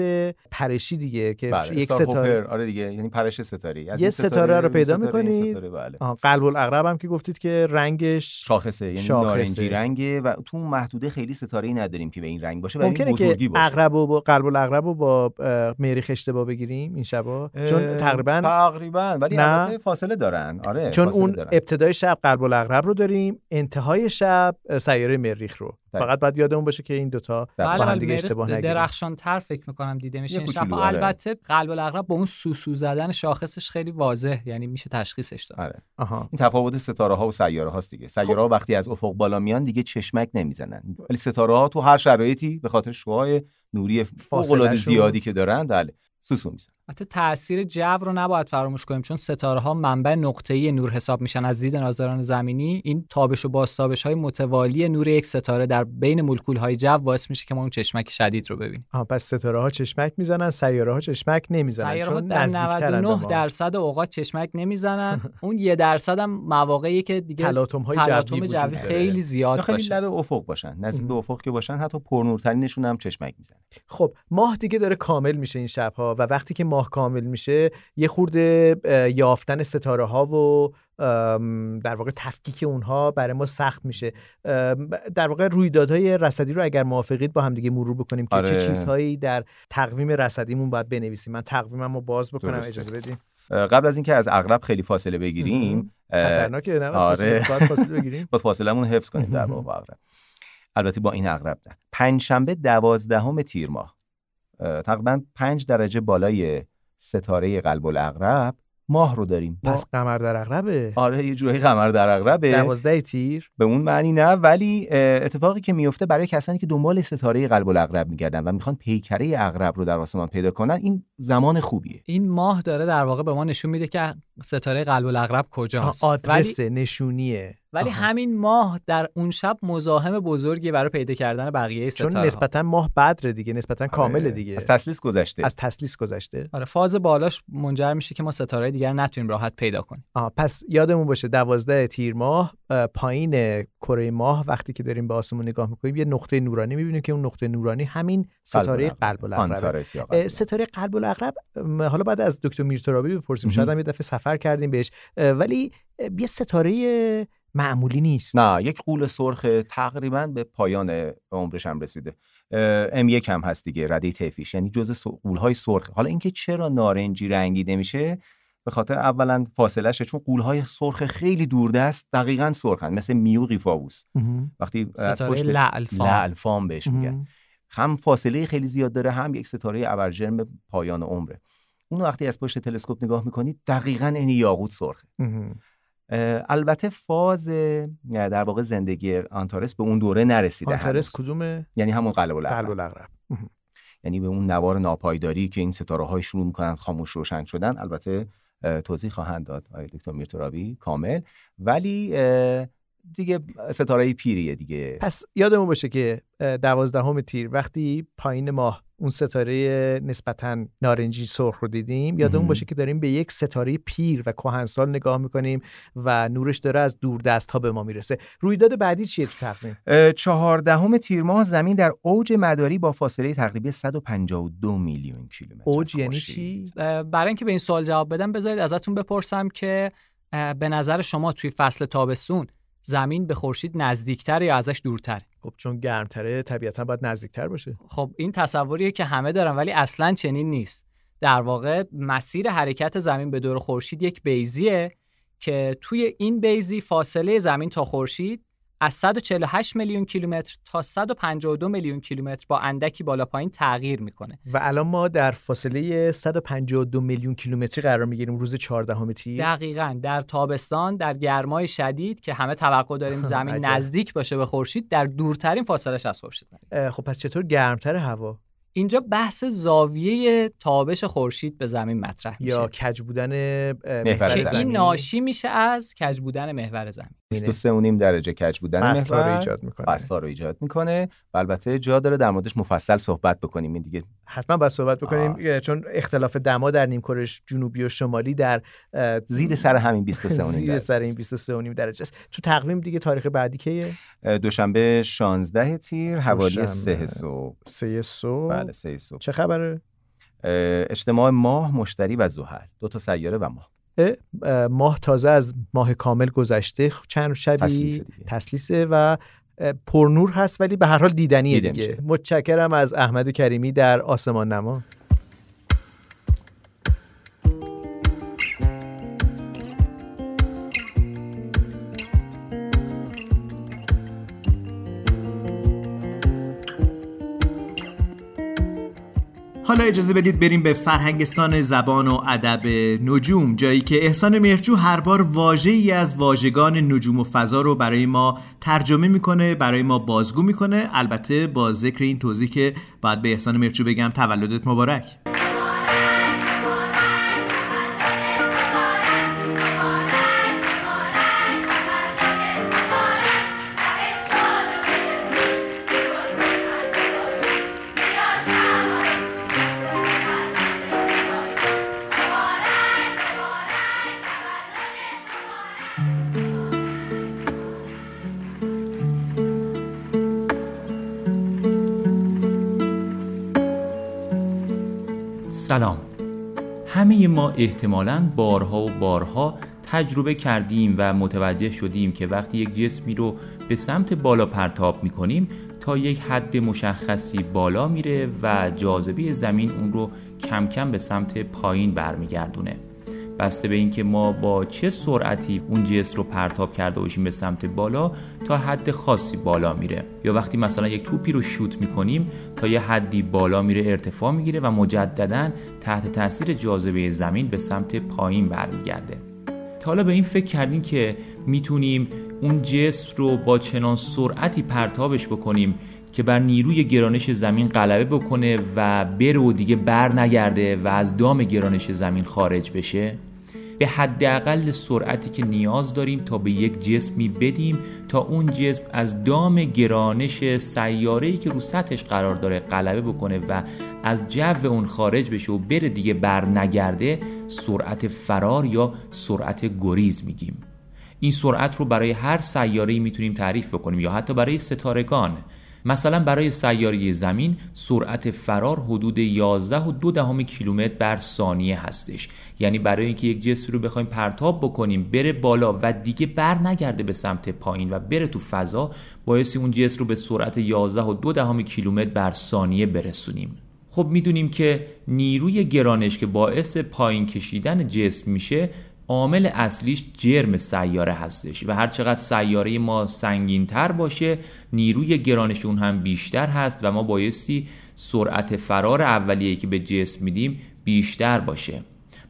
پرشی دیگه که بله. یک ستاره. آره دیگه یعنی پرش ستاره. یه ستاره, رو پیدا می‌کنید بله. قلب الاغرب هم که گفتید که رنگش شاخصه یعنی شاخصه. نارنجی رنگه و تو محدوده خیلی ستاره ای نداریم که به این رنگ باشه و ممکنه که بزرگی باشه. اغرب و با قلب الاغرب رو با مریخ اشتباه بگیریم این شبا؟ چون تقریبا تقریبا ولی نه. البته فاصله دارن. آره چون اون دارن. ابتدای شب قلب الاغرب رو داریم انتهای شب سیاره مریخ رو. بله. فقط باید یادمون باشه که این دوتا با بله. هم ولی دیگه اشتباه نگیریم. درخشان تر فکر می‌کنم دیده میشه این شبها آره. البته قلب الاغرب با اون سوسو زدن شاخصش خیلی واضح یعنی میشه تشخیصش داد. آره. آها. این تفاوت ستاره ها و سیاره هاست دیگه. سیاره ها وقتی از افق بالا میان دیگه چشمک نمی‌زنن. ولی ستاره ها تو هر شرایطی به خاطر شعاع نوری فوق. زیادی که دارن بله سوسو می‌زنن. حتی تاثیر جو رو نباید فراموش کنیم چون ستاره ها منبع نقطه‌ای نور حساب میشن از دید ناظران زمینی این تابش و بازتابش های متوالی نور یک ستاره در بین مولکول های جو باعث میشه که ما اون چشمک شدید رو ببینیم آها پس ستاره ها چشمک می‌زنن سیاره ها چشمک نمی‌زنن سیاره ها چون در نزدیکترن به 99 ما. درصد اوقات چشمک نمی‌زنن اون یه درصد هم مواقعی که دیگه تلاطم های تلاطم جوی جوی. خیلی زیاد یا خیلی باشه لب افق باشن نزدیک به. افق که باشن حتی پرنورترینشون هم چشمک می‌زنن خب ماه دیگه داره کامل میشه این شبها و وقتی که ماه کامل میشه یه خورده یافتن ستاره ها و در واقع تفکیک اونها برای ما سخت میشه. در واقع رویدادهای رصدی رو اگر موافقید با هم دیگه مرور بکنیم که چه آره. چیزهایی در تقویم رصدیمون باید بنویسیم. من تقویمم رو باز بکنم درسته. اجازه بدیم قبل از اینکه از اغرب خیلی فاصله بگیریم خطرناکه نه آره. فاصله بگیریم. باز فاصلمون حفظ کنیم در واقع اغرب البته با این اغرب نه. پنجشنبه دوازدهم تیر ماه. اه، تقریبا پنج درجه بالای ستاره قلب الاغرب ماه رو داریم. پس قمر در اغربه آره یه جورایی قمر در اغربه دوازده تیر. به اون معنی نه ولی اتفاقی که میفته برای کسانی که دنبال ستاره قلب الاغرب میگردن و می‌خوان پیکره اغرب رو در آسمان پیدا کنن این زمان خوبیه. این ماه داره در واقع به ما نشون میده که ستاره قلب الاغرب کجاست. آه، ولی آدرس نشونیه. ولی آها. همین ماه در اون شب مزاحم بزرگی برای پیدا کردن بقیه چون ستاره نسبتا ماه بدره دیگه نسبتا کامله آره، دیگه. از تسلیس گذشته. از تسلیس گذشته. آره فاز بالاش منجر میشه که ما ستاره دیگر نتونیم راحت پیدا کنیم. آه پس یادمون باشه دوازده تیر ماه اه، پایین کره ماه وقتی که داریم به آسمون نگاه می‌کنیم یه نقطه نورانی می‌بینیم که اون نقطه نورانی همین ستاره قلب الاغرب ستاره قلب الاغرب حالا بعد از دکتر میرترابی بپرسیم. شاید هم یه دفعه سفر کردیم بهش. ولی یه ستاره معمولی نیست. نه یک قول سرخ تقریبا به پایان عمرش هم رسیده. ام یک هم هست دیگه رده طیفیش. یعنی جزء قولهای سرخ. حالا اینکه چرا نارنجی رنگیده میشه؟ به خاطر اولا فاصلهشه چون قولهای سرخ خیلی دوردست دقیقا سرخن مثل میو قیفاووس. وقتی از ستاره پشت لعل فام. لعل فام بهش میگن. هم فاصله خیلی زیاد داره هم یک ستاره ابرجرم پایان عمره. اون وقتی از پشت تلسکوپ نگاه می‌کنید دقیقا این یاقوت سرخه. البته فاز در واقع زندگی آنتارس به اون دوره نرسیده آنتارس. کدومه یعنی همون قلب الاغرب. یعنی به اون نوار ناپایداری که این ستاره های شروع می‌کنن خاموش روشن شدن البته توضیح خواهند داد آقای دکتر میرترابی کامل. ولی دیگه ستاره پیریه دیگه. پس یادمون باشه که دوازدهم تیر وقتی پایین ماه اون ستاره نسبتا نارنجی سرخ رو دیدیم یادمون باشه که داریم به یک ستاره پیر و کهنسال نگاه می‌کنیم و نورش داره از دور دست ها به ما می‌رسه. رویداد بعدی چیه تو تقویم؟ چهاردهم تیر ماه زمین در اوج مداری با فاصله تقریبی 152 میلیون کیلومتر اوج یعنی چی؟ برای اینکه به این سوال جواب بدم بذارید ازتون بپرسم که به نظر شما توی فصل تابستون زمین به خورشید نزدیکتر یا ازش دورتر خب چون گرمتره طبیعتا باید نزدیکتر باشه. خب این تصوریه که همه دارن ولی اصلا چنین نیست. در واقع مسیر حرکت زمین به دور خورشید یک بیزیه که توی این بیزی فاصله زمین تا خورشید از 148 میلیون کیلومتر تا 152 میلیون کیلومتر با اندکی بالا پایین تغییر می‌کنه. و الان ما در فاصله 152 میلیون کیلومتری قرار می‌گیریم روز 14 تیر. دقیقا. در تابستان در گرمای شدید که همه توقع داریم زمین نزدیک باشه به خورشید در دورترین فاصلش از خورشید خب پس چطور گرمتر هوا؟ اینجا بحث زاویه تابش خورشید به زمین مطرح میشه. یا کج بودن محور زمین. این ناشی میشه از کج بودن محور زمین. 23 درجه کج بودن محور رو ایجاد می‌کنه. فصل رو ایجاد می‌کنه. و البته جا داره در موردش مفصل صحبت بکنیم. این دیگه حتما باید صحبت بکنیم آه. چون اختلاف دما در نیمکره جنوبی و شمالی در زیر سر همین 23 زیر سر این 23 درجه است. تو تقویم دیگه تاریخ بعدی کیه؟ دوشنبه 16 تیر حوالی 3 صبح. 3 صبح. بله 3 صبح. چه خبره؟ اجتماع ماه مشتری و زحل دو تا سیاره و ماه. ماه تازه از ماه کامل گذشته. چند شبی؟ تسلیسه و پرنور هست ولی به هر حال دیدنیه دیگه. میشه. متشکرم از احمد کریمی در آسمان نما. حالا اجازه بدید بریم به فرهنگستان زبان و ادب نجوم جایی که احسان مهرجو هر بار واژه ای از واژگان نجوم و فضا رو برای ما ترجمه می‌کنه برای ما بازگو می‌کنه. البته با ذکر این توضیح که باید به احسان مهرجو بگم تولدت مبارک. احتمالاً بارها و بارها تجربه کردیم و متوجه شدیم که وقتی یک جسمی رو به سمت بالا پرتاب می‌کنیم تا یک حد مشخصی بالا میره و جاذبه زمین اون رو کم کم به سمت پایین برمیگردونه. بسته به اینکه ما با چه سرعتی اون جسم رو پرتاب کرده باشیم به سمت بالا تا حد خاصی بالا میره. یا وقتی مثلا یک توپی رو شوت می‌کنیم تا یه حدی بالا میره ارتفاع می‌گیره و مجددا تحت تاثیر جاذبه زمین به سمت پایین برمیگرده. تا حالا به این فکر کردیم که می‌تونیم اون جسم رو با چنان سرعتی پرتابش بکنیم که بر نیروی گرانش زمین غلبه بکنه و بره و دیگه بر نگرده و از دام گرانش زمین خارج بشه؟ به حداقل سرعتی که نیاز داریم تا به یک جسمی بدیم تا اون جسم از دام گرانش سیاره‌ای که رو سطحش قرار داره غلبه بکنه و از جو اون خارج بشه و بره دیگه بر نگرده سرعت فرار یا سرعت گریز میگیم. این سرعت رو برای هر سیاره‌ای می‌تونیم تعریف بکنیم یا حتی برای ستارگان. مثلا برای سیاره زمین سرعت فرار حدود 11 و دو دهم کیلومتر بر ثانیه هستش. یعنی برای اینکه یک جسمی رو بخوایم پرتاب بکنیم بره بالا و دیگه بر نگرده به سمت پایین و بره تو فضا بایستی اون جسم رو به سرعت 11 و دو دهم کیلومتر بر ثانیه برسونیم. خب می‌دونیم که نیروی گرانش که باعث پایین کشیدن جسم میشه عامل اصلیش جرم سیاره هستش و هر چقدر سیاره ما سنگین تر باشه نیروی گرانش اون هم بیشتر هست و ما بایستی سرعت فرار اولیه که به جسم میدیم بیشتر باشه.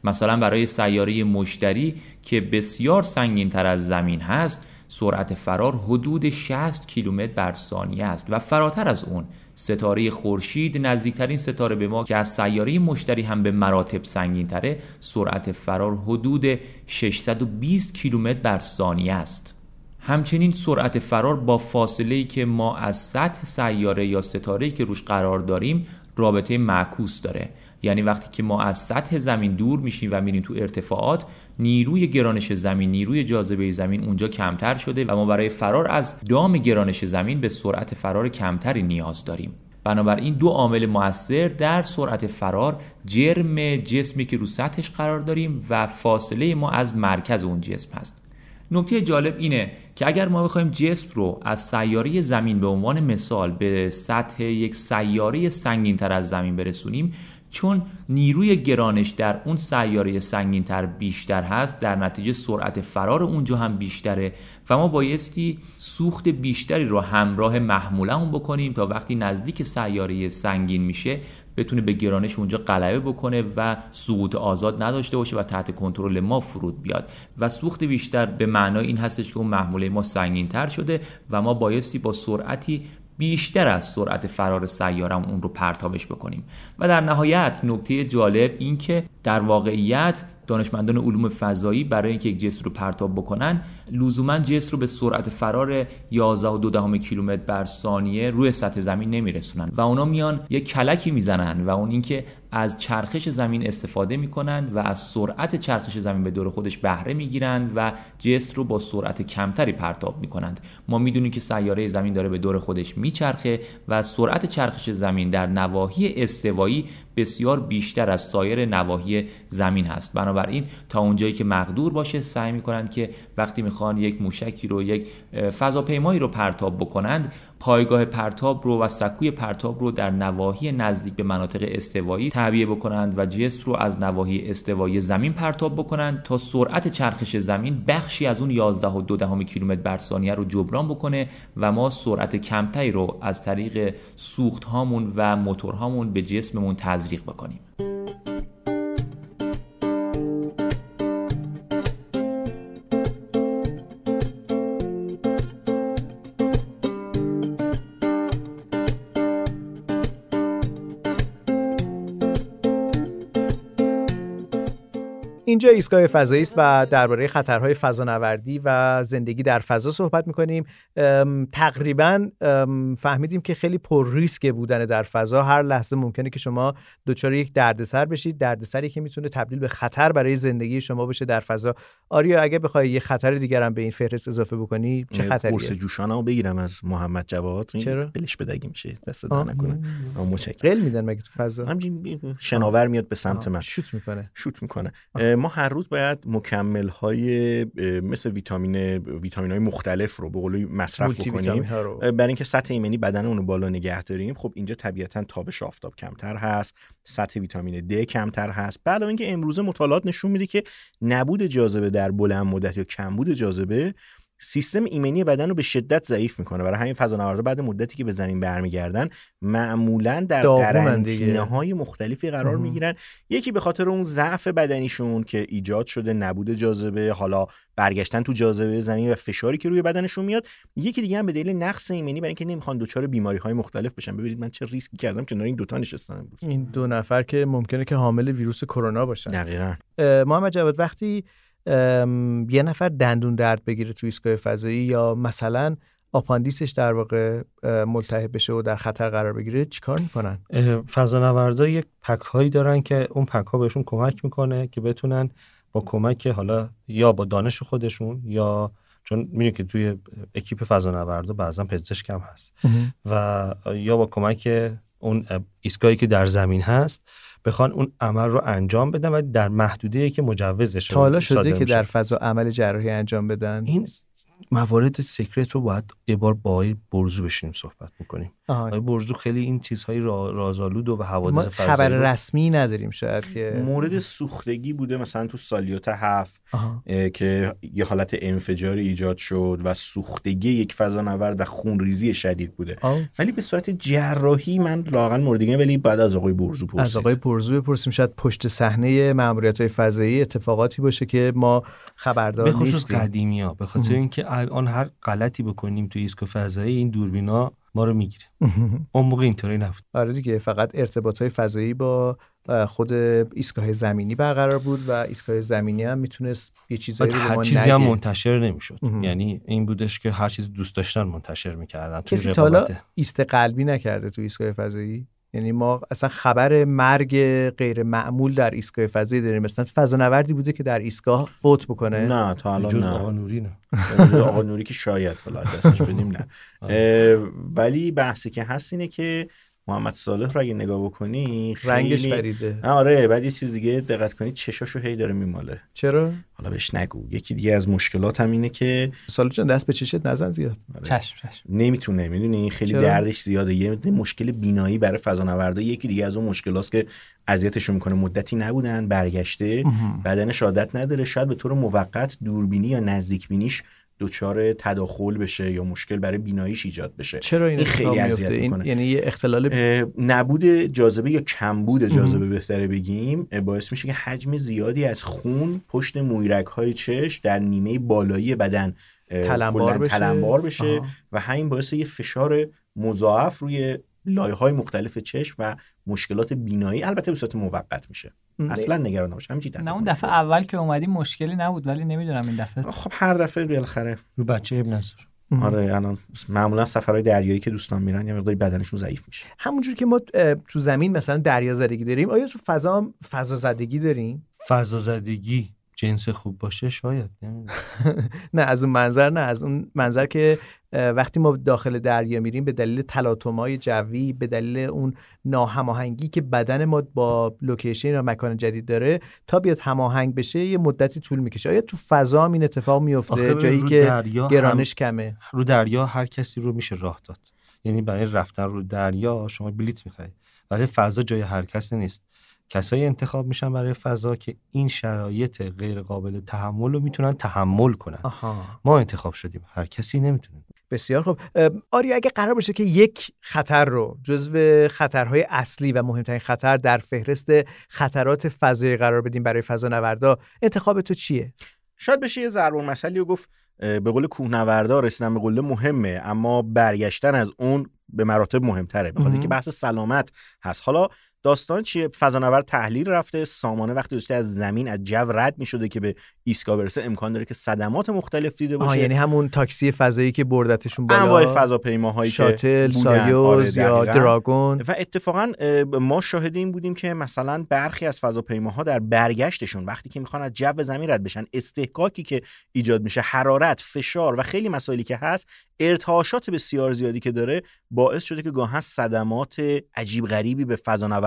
مثلا برای سیاره مشتری که بسیار سنگین تر از زمین هست سرعت فرار حدود 60 کیلومتر بر ثانیه است و فراتر از اون ستاره خورشید نزدیکترین ستاره به ما که از سیاره مشتری هم به مراتب سنگین تره سرعت فرار حدود 620 کیلومتر بر ثانیه است. همچنین سرعت فرار با فاصله ای که ما از سطح سیاره یا ستاره که روش قرار داریم رابطه معکوس داره. یعنی وقتی که ما از سطح زمین دور میشیم و میریم تو ارتفاعات نیروی گرانش زمین نیروی جاذبه زمین اونجا کمتر شده و ما برای فرار از دام گرانش زمین به سرعت فرار کمتری نیاز داریم. بنابراین دو عامل موثر در سرعت فرار جرم جسمی که رو سطحش قرار داریم و فاصله ما از مرکز اون جسم هست. نکته جالب اینه که اگر ما بخوایم جسم رو از سیاره زمین به عنوان مثال به سطح یک سیاره سنگین تر از زمین برسونیم چون نیروی گرانش در اون سیاره سنگین تر بیشتر هست در نتیجه سرعت فرار اونجا هم بیشتره و ما بایستی سوخت بیشتری رو همراه محمولمون بکنیم تا وقتی نزدیک سیاره سنگین میشه بتونه به گرانش اونجا غلبه بکنه و سقوط آزاد نداشته باشه و تحت کنترل ما فرود بیاد. و سوخت بیشتر به معنای این هستش که اون محموله ما سنگین تر شده و ما بایستی با سرعتی بیشتر از سرعت فرار سیارم اون رو پرتابش بکنیم. و در نهایت نکته جالب این که در واقعیت دانشمندان علوم فضایی برای اینکه یک جسم رو پرتاب بکنن لزوما جسم رو به سرعت فرار 11.2 کیلومتر بر ثانیه روی سطح زمین نمیرسونن و اونا میان یک کلکی می‌زنن و اون اینکه از چرخش زمین استفاده می‌کنند و از سرعت چرخش زمین به دور خودش بهره می‌گیرند و جسم رو با سرعت کمتری پرتاب می‌کنند. ما می‌دونیم که سیاره زمین داره به دور خودش میچرخه و سرعت چرخش زمین در نواحی استوایی بسیار بیشتر از سایر نواحی زمین هست. بنابراین تا اونجایی که مقدور باشه سعی می‌کنند که وقتی می‌خوان یک موشکی رو یک فضاپیمایی رو پرتاب بکنند پایگاه پرتاب رو و سکوی پرتاب رو در نواحی نزدیک به مناطق استوایی تعبیه بکنند و جسم رو از نواحی استوایی زمین پرتاب بکنند تا سرعت چرخش زمین بخشی از اون 11.2 کیلومتر بر ثانیه رو جبران بکنه و ما سرعت کمتری رو از طریق سوخت هامون و موتورهامون به جسممون تزریق بکنیم. اینجا ایستگاه فضایی است و درباره خطرهای فضانوردی و زندگی در فضا صحبت می‌کنیم. تقریبا فهمیدیم که خیلی پر ریسک بودن در فضا. هر لحظه ممکنه که شما دچار یک دردسر بشید دردسری که می‌تونه تبدیل به خطر برای زندگی شما بشه در فضا. آریا اگه بخوای یه خطر دیگر هم به این فهرست اضافه بکنی چه خطریه؟ قرص جوشانمو بگیرم از محمد جواد. چرا؟ قلش بدگی میشه دست در نکنه. قل میدن مگه تو فضا؟ همین شناور میاد به سمت من. شوت می‌کنه. شوت می‌کنه. ما هر روز باید مکمل های مثل ویتامین ویتامین های مختلف رو به قول مصرف بکنیم. برای اینکه سطح ایمنی بدن اون رو بالا نگه داریم. خب اینجا طبیعتا تابش آفتاب کمتر هست سطح ویتامین د کمتر هست. بعد اینکه امروزه مطالعات نشون میده که نبود جاذبه در بلند مدت یا کمبود جاذبه سیستم ایمنی بدن رو به شدت ضعیف می‌کنه. برای همین فضانوردا بعد مدتی که به زمین برمیگردن معمولا در قرنطینه های مختلفی قرار می‌گیرن. یکی به خاطر اون ضعف بدنیشون که ایجاد شده نبود جاذبه حالا برگشتن تو جاذبه زمین و فشاری که روی بدنشون میاد. یکی دیگه هم به دلیل نقص ایمنی برای اینکه نمی‌خوان دچار بیماری های مختلف بشن. ببینید من چه ریسکی کردم که این دوتا نشستم این دو نفر که ممکنه که حامل ویروس کرونا باشن. دقیقاً. محمد جواد وقتی یه نفر دندون درد بگیره تو ایستگاه فضایی یا مثلا آپاندیسش در واقع ملتهب بشه و در خطر قرار بگیره چیکار می‌کنن؟ فضانوردا یک پک هایی دارن که اون پک ها بهشون کمک می‌کنه که بتونن با کمک حالا یا با دانش خودشون یا چون می‌دونی که توی اکیپ فضانوردا بعضا پزشک هم هست و یا با کمک اون ایستگاهی که در زمین هست بخوان اون عمل رو انجام بدن و در محدوده که مجوزش تا حالا شده که در فضا عمل جراحی انجام بدن؟ این موارد سکرت رو باید یه بار با برزو بشینیم صحبت بکنیم. آقای برزو خیلی این چیزهای رازآلود و حوادث فضایی خبر رسمی نداریم شاید که مورد سوختگی بوده مثلا تو سالیوت هفت که یه حالت انفجار ایجاد شد و سوختگی یک فضانورد و خونریزی شدید بوده. ولی به صورت جراحی من لاقل مورد ولی بعد از آقای برزو پرسید. از آقای برزو بپرسیم شاید پشت صحنه ماموریت های فضایی اتفاقاتی باشه که ما خبردار نیستیم به خصوص قدیمی ها به خاطر اینکه الان هر غلطی بکنیم تو ایستگاه فضایی این دوربینا ما رو می‌گیره. اون موقع اینطوری نبود. آره دیگه فقط ارتباط های فضایی با خود ایستگاه زمینی برقرار بود و ایستگاه زمینی هم می‌تونست یه چیزایی رو هر چیزی هم منتشر نمی‌شد. یعنی این بودش که هر چیز دوست داشتن منتشر می‌کردن کسی تا حالا ایست قلبی نکرده تو ایستگاه فضایی؟ یعنی ما اصلا خبر مرگ غیر معمول در ایستگاه فضایی داریم. مثلا فضانوردی بوده که در ایستگاه فوت بکنه. نه تا الان جز نه. آقا نوری نه. آقا نوری که شاید حالا دستش بدیم نه. ولی بحثی که هست اینه که محمد صالح رو اگه نگاه بکنی رنگش خیلی- پریده. نه، آره بعد یه چیز دیگه دقت کنی چشاشو هی داره میماله. چرا؟ حالا بهش نگو. یکی دیگه از مشکلات هم اینه که سال جان دست به چشت نزن زیاد. چشم چشم. نمی‌تونه می‌دونی؟ خیلی چرا؟ دردش زیاده. یه مشکل بینایی برای فضانوردا. یکی دیگه از اون مشکلاست که اذیتشون می‌کنه. مدتی نبودن برگشته. بدنش عادت نداره. شاید به طور موقت دوربینی یا نزدیک بینیش دچار تداخل بشه یا مشکل برای بیناییش ایجاد بشه چرا این, این خیلی اذیت این می‌کنه یعنی یه اختلال نبود جاذبه یا کمبود جاذبه بهتره بگیم باعث میشه که حجم زیادی از خون پشت مویرگ های چشم در نیمه بالایی بدن تلمبار بشه. تلمبار بشه آها. و همین باعث یه فشار مضاعف روی لایه های مختلف چشم و مشکلات بینایی البته به صورت موقت میشه. اصلا نگران نباش. همینجوری نه اون. دفعه اول که اومدی مشکلی نبود ولی نمی‌دونم این دفعه. خب هر دفعه بالاخره. رو بچه ابن نظر آره الان معمولا سفرهای دریایی که دوستان میرن یه مقداری بدنشون ضعیف میشه. همونجور که ما تو زمین مثلا دریا زدگی داریم آیا تو فضا فضا زدگی داریم؟ فضا زدگی. جنس خوب باشه شاید. نه از اون منظر نه از اون منظر که وقتی ما داخل دریا میریم به دلیل تلاطم‌های جوی به دلیل اون ناهماهنگی که بدن ما با لوکیشن یا مکان جدید داره تا بیاد هماهنگ بشه یه مدتی طول می‌کشه. آیا تو فضا هم این اتفاق میفته جایی که دریا هم- گرانش کمه. رو دریا هر کسی رو میشه راه داد. یعنی برای رفتن رو دریا شما بلیت می‌خرید برای فضا جای هر کسی نیست. کسایی انتخاب میشن برای فضا که این شرایط غیر قابل تحمل رو می‌تونن تحمل کنن. آها. ما انتخاب شدیم. هر کسی نمی‌تونه. بسیار خوب. آریا اگه قرار باشه که یک خطر رو جزو خطرهای اصلی و مهمترین خطر در فهرست خطرات فضایی قرار بدیم برای فضانوردا انتخاب تو چیه؟ شاید بشه یه ضرب المثلی رو گفت به قول کوهنوردا رسیدن به قله مهمه اما برگشتن از اون به مراتب مهمتره. بخاطر. اینکه بحث سلامت هست. حالا داستان چیه فضانورد تحلیل رفته سامانه وقتی داشته از زمین از جو رد می شده که به ایستگاه برسه امکان داره که صدمات مختلف دیده باشه یعنی همون تاکسی فضایی که بردتشون بالا انواع فضاپیماهایی شاتل بودن. سایوز آره، یا. دراگون و اتفاقا ما شاهد این بودیم که مثلا برخی از فضاپیماها در برگشتشون وقتی که می‌خوان از جو زمین رد بشن استحکاکی که ایجاد میشه حرارت فشار و خیلی مسائلی که هست ارتعاشات بسیار زیادی که داره باعث شده که گاهن صدمات عجیب غریبی به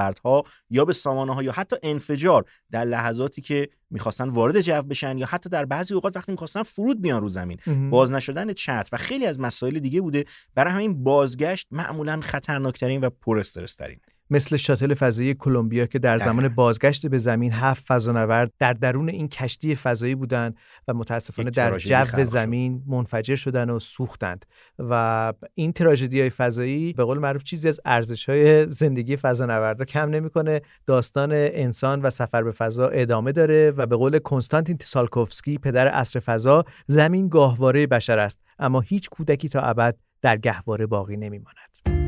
فضانوردها یا به سامانه ها یا حتی انفجار در لحظاتی که می‌خواستن وارد جو بشن یا حتی در بعضی اوقات وقتی می‌خواستن فرود بیان رو زمین. باز نشدن چتر و خیلی از مسائل دیگه بوده. برای همین بازگشت معمولا خطرناکترین و پر استرس ترین مثل شاتل فضایی کلمبیا که در زمان. بازگشت به زمین هفت فضانورد در درون این کشتی فضایی بودند و متاسفانه در جو. زمین منفجر شدن و سوختند و این تراژدی های فضایی به قول معروف چیزی از ارزش های زندگی فضانوردا کم نمی‌کنه داستان انسان و سفر به فضا ادامه داره و به قول کنستانتین تسالکوفسکی پدر عصر فضا زمین گاهواره بشر است اما هیچ کودکی تا ابد در گهواره باقی نمیماند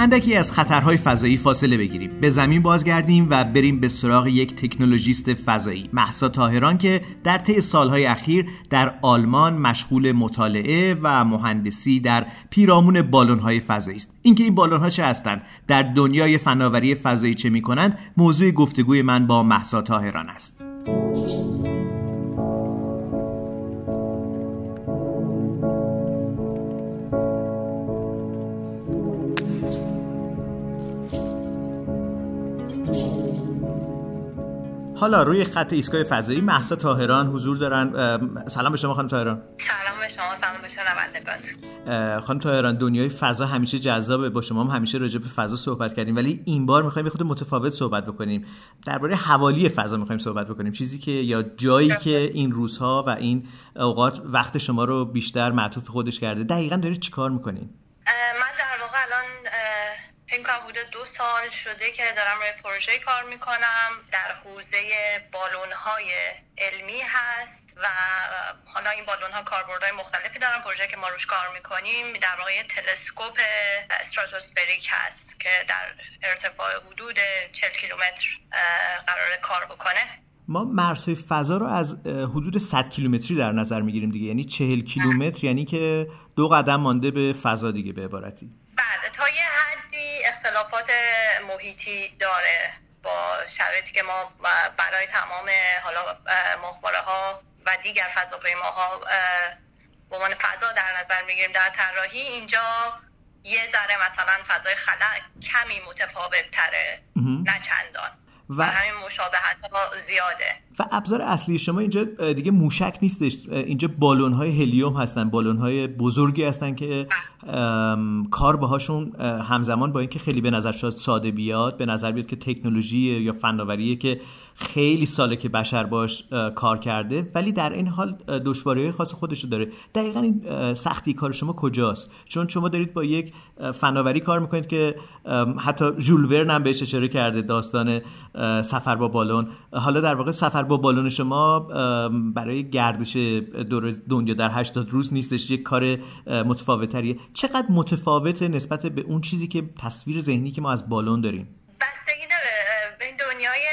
اندکی از خطرهای فضایی فاصله بگیریم. به زمین بازگردیم و بریم به سراغ یک تکنولوژیست فضایی محسا تاهران که در طی سالهای اخیر در آلمان مشغول مطالعه و مهندسی در پیرامون بالونهای فضایی است. اینکه این بالونها چه هستند در دنیای فناوری فضایی چه می‌کنند موضوع گفتگوی من با محسا تاهران است. حالا روی خط ایستگاه فضایی محسا تاهران حضور دارن. سلام به شما خانم تاهران سلام به شما سلام به شنوندگان. اه، خانم تاهران دنیای فضا همیشه جذابه. با شما هم همیشه راجع به فضا صحبت کردیم. ولی این بار می‌خوایم یه خود متفاوت صحبت بکنیم. درباره حوالی فضا می‌خوایم صحبت بکنیم. چیزی که یا جایی که این روزها و این اوقات وقت شما رو بیشتر معطوف خودش کرده. دقیقا دارید چیکار می‌کنین؟ من در واقع الان اه، فکر کنم حدود دو سال شده که دارم روی پروژه کار می‌کنم. در حوزه بالون های علمی هست و حالا این بالون ها کاربردهای مختلفی دارن پروژه که ما روش کار می‌کنیم در واقع تلسکوپ استراتوسفریک هست که در ارتفاع حدود 40 کیلومتر قرار کار بکنه. ما مرزهای فضا رو از حدود 100 کیلومتری در نظر می‌گیریم دیگه. یعنی 40 کیلومتر یعنی که دو قدم مانده به فضا دیگه به عبارتی. بله تا یه حدی اختلافات محیطی داره با شرایطی که ما برای تمام حالا ماهواره ها و دیگر فضاپیماها به عنوان فضا در نظر می‌گیریم در طراحی اینجا یه ذره مثلا فضای خلا کمی متفاوت تره نه چندان. و همین مشابهت ها زیاده. و ابزار اصلی شما اینجا دیگه موشک نیستش. اینجا بالون های هلیوم هستن بالون های بزرگی هستن که کار باهاشون همزمان با اینکه خیلی به نظر شاید ساده بیاد به نظر بیاد که تکنولوژی یا فناوریه که خیلی ساله که بشر باش کار کرده ولی در این حال دشواری خاص خودش داره. دقیقا این سختی کار شما کجاست؟ چون شما دارید با یک فناوری کار می‌کنید که حتی ژول ورن هم بهش اشاره کرده داستان سفر با بالون. حالا در واقع سفر با بالون شما برای گردش دور دنیا در 80 روز نیستش یک کار متفاوتریه چقدر متفاوته نسبت به اون چیزی که تصویر ذهنی که ما از بالون داریم بستگی داره به دنیای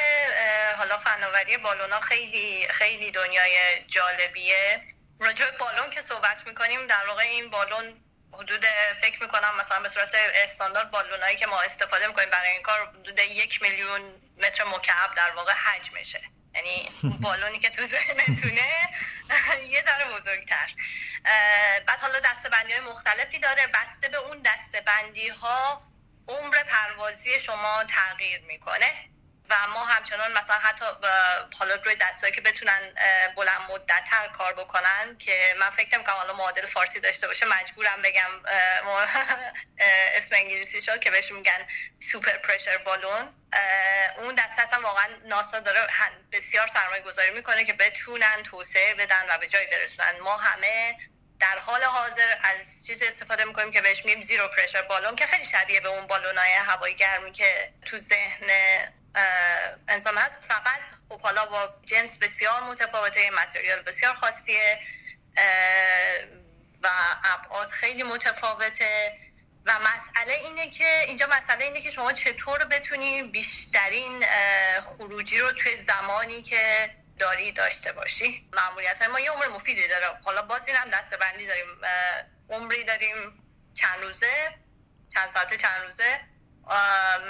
حالا فناوری بالون ها خیلی خیلی دنیای جالبیه. راجع بالون که صحبت می‌کنیم در واقع این بالون حدود فکر می‌کنم مثلا به صورت استاندارد بالونایی که ما استفاده می‌کنیم برای این کار حدود یک میلیون متر مکعب در واقع حجمشه یعنی بالونی که تو ذهنتونه یه ذره بزرگتر. بعد حالا دستبندی های مختلفی داره. بسته به اون دستبندی ها عمر پروازی شما تغییر می‌کنه. و ما همچنان مثلا حتی حالا روی دستایی که بتونن بلند مدتتر کار بکنن که من فکر نمی‌کنم حالا معادل فارسی داشته باشه مجبورم بگم اسم انگلیسی شد که بهش میگن سوپر پرشر بالون اون دسته اصلا واقعا ناسا داره بسیار سرمایه گذاری می‌کنه که بتونن توسعه بدن و به جای برسونن. ما همه در حال حاضر از چیز استفاده می‌کنیم که بهش میگیم زیرو پرشر بالون که خیلی شبیه به اون بالونای هوایی گرمی که تو ذهن انسان هست. فقط خب حالا با جنس بسیار متفاوته متریال بسیار خاصیه و ابعاد خیلی متفاوته. و مسئله اینه که اینجا مسئله اینه که شما چطور بتونی بیشترین خروجی رو توی زمانی که داری داشته باشی. معمولیت ما یه عمر مفیدی داره. حالا باز این هم دسته بندی داریم عمری داریم چند روزه؟ چند ساعته چند روزه؟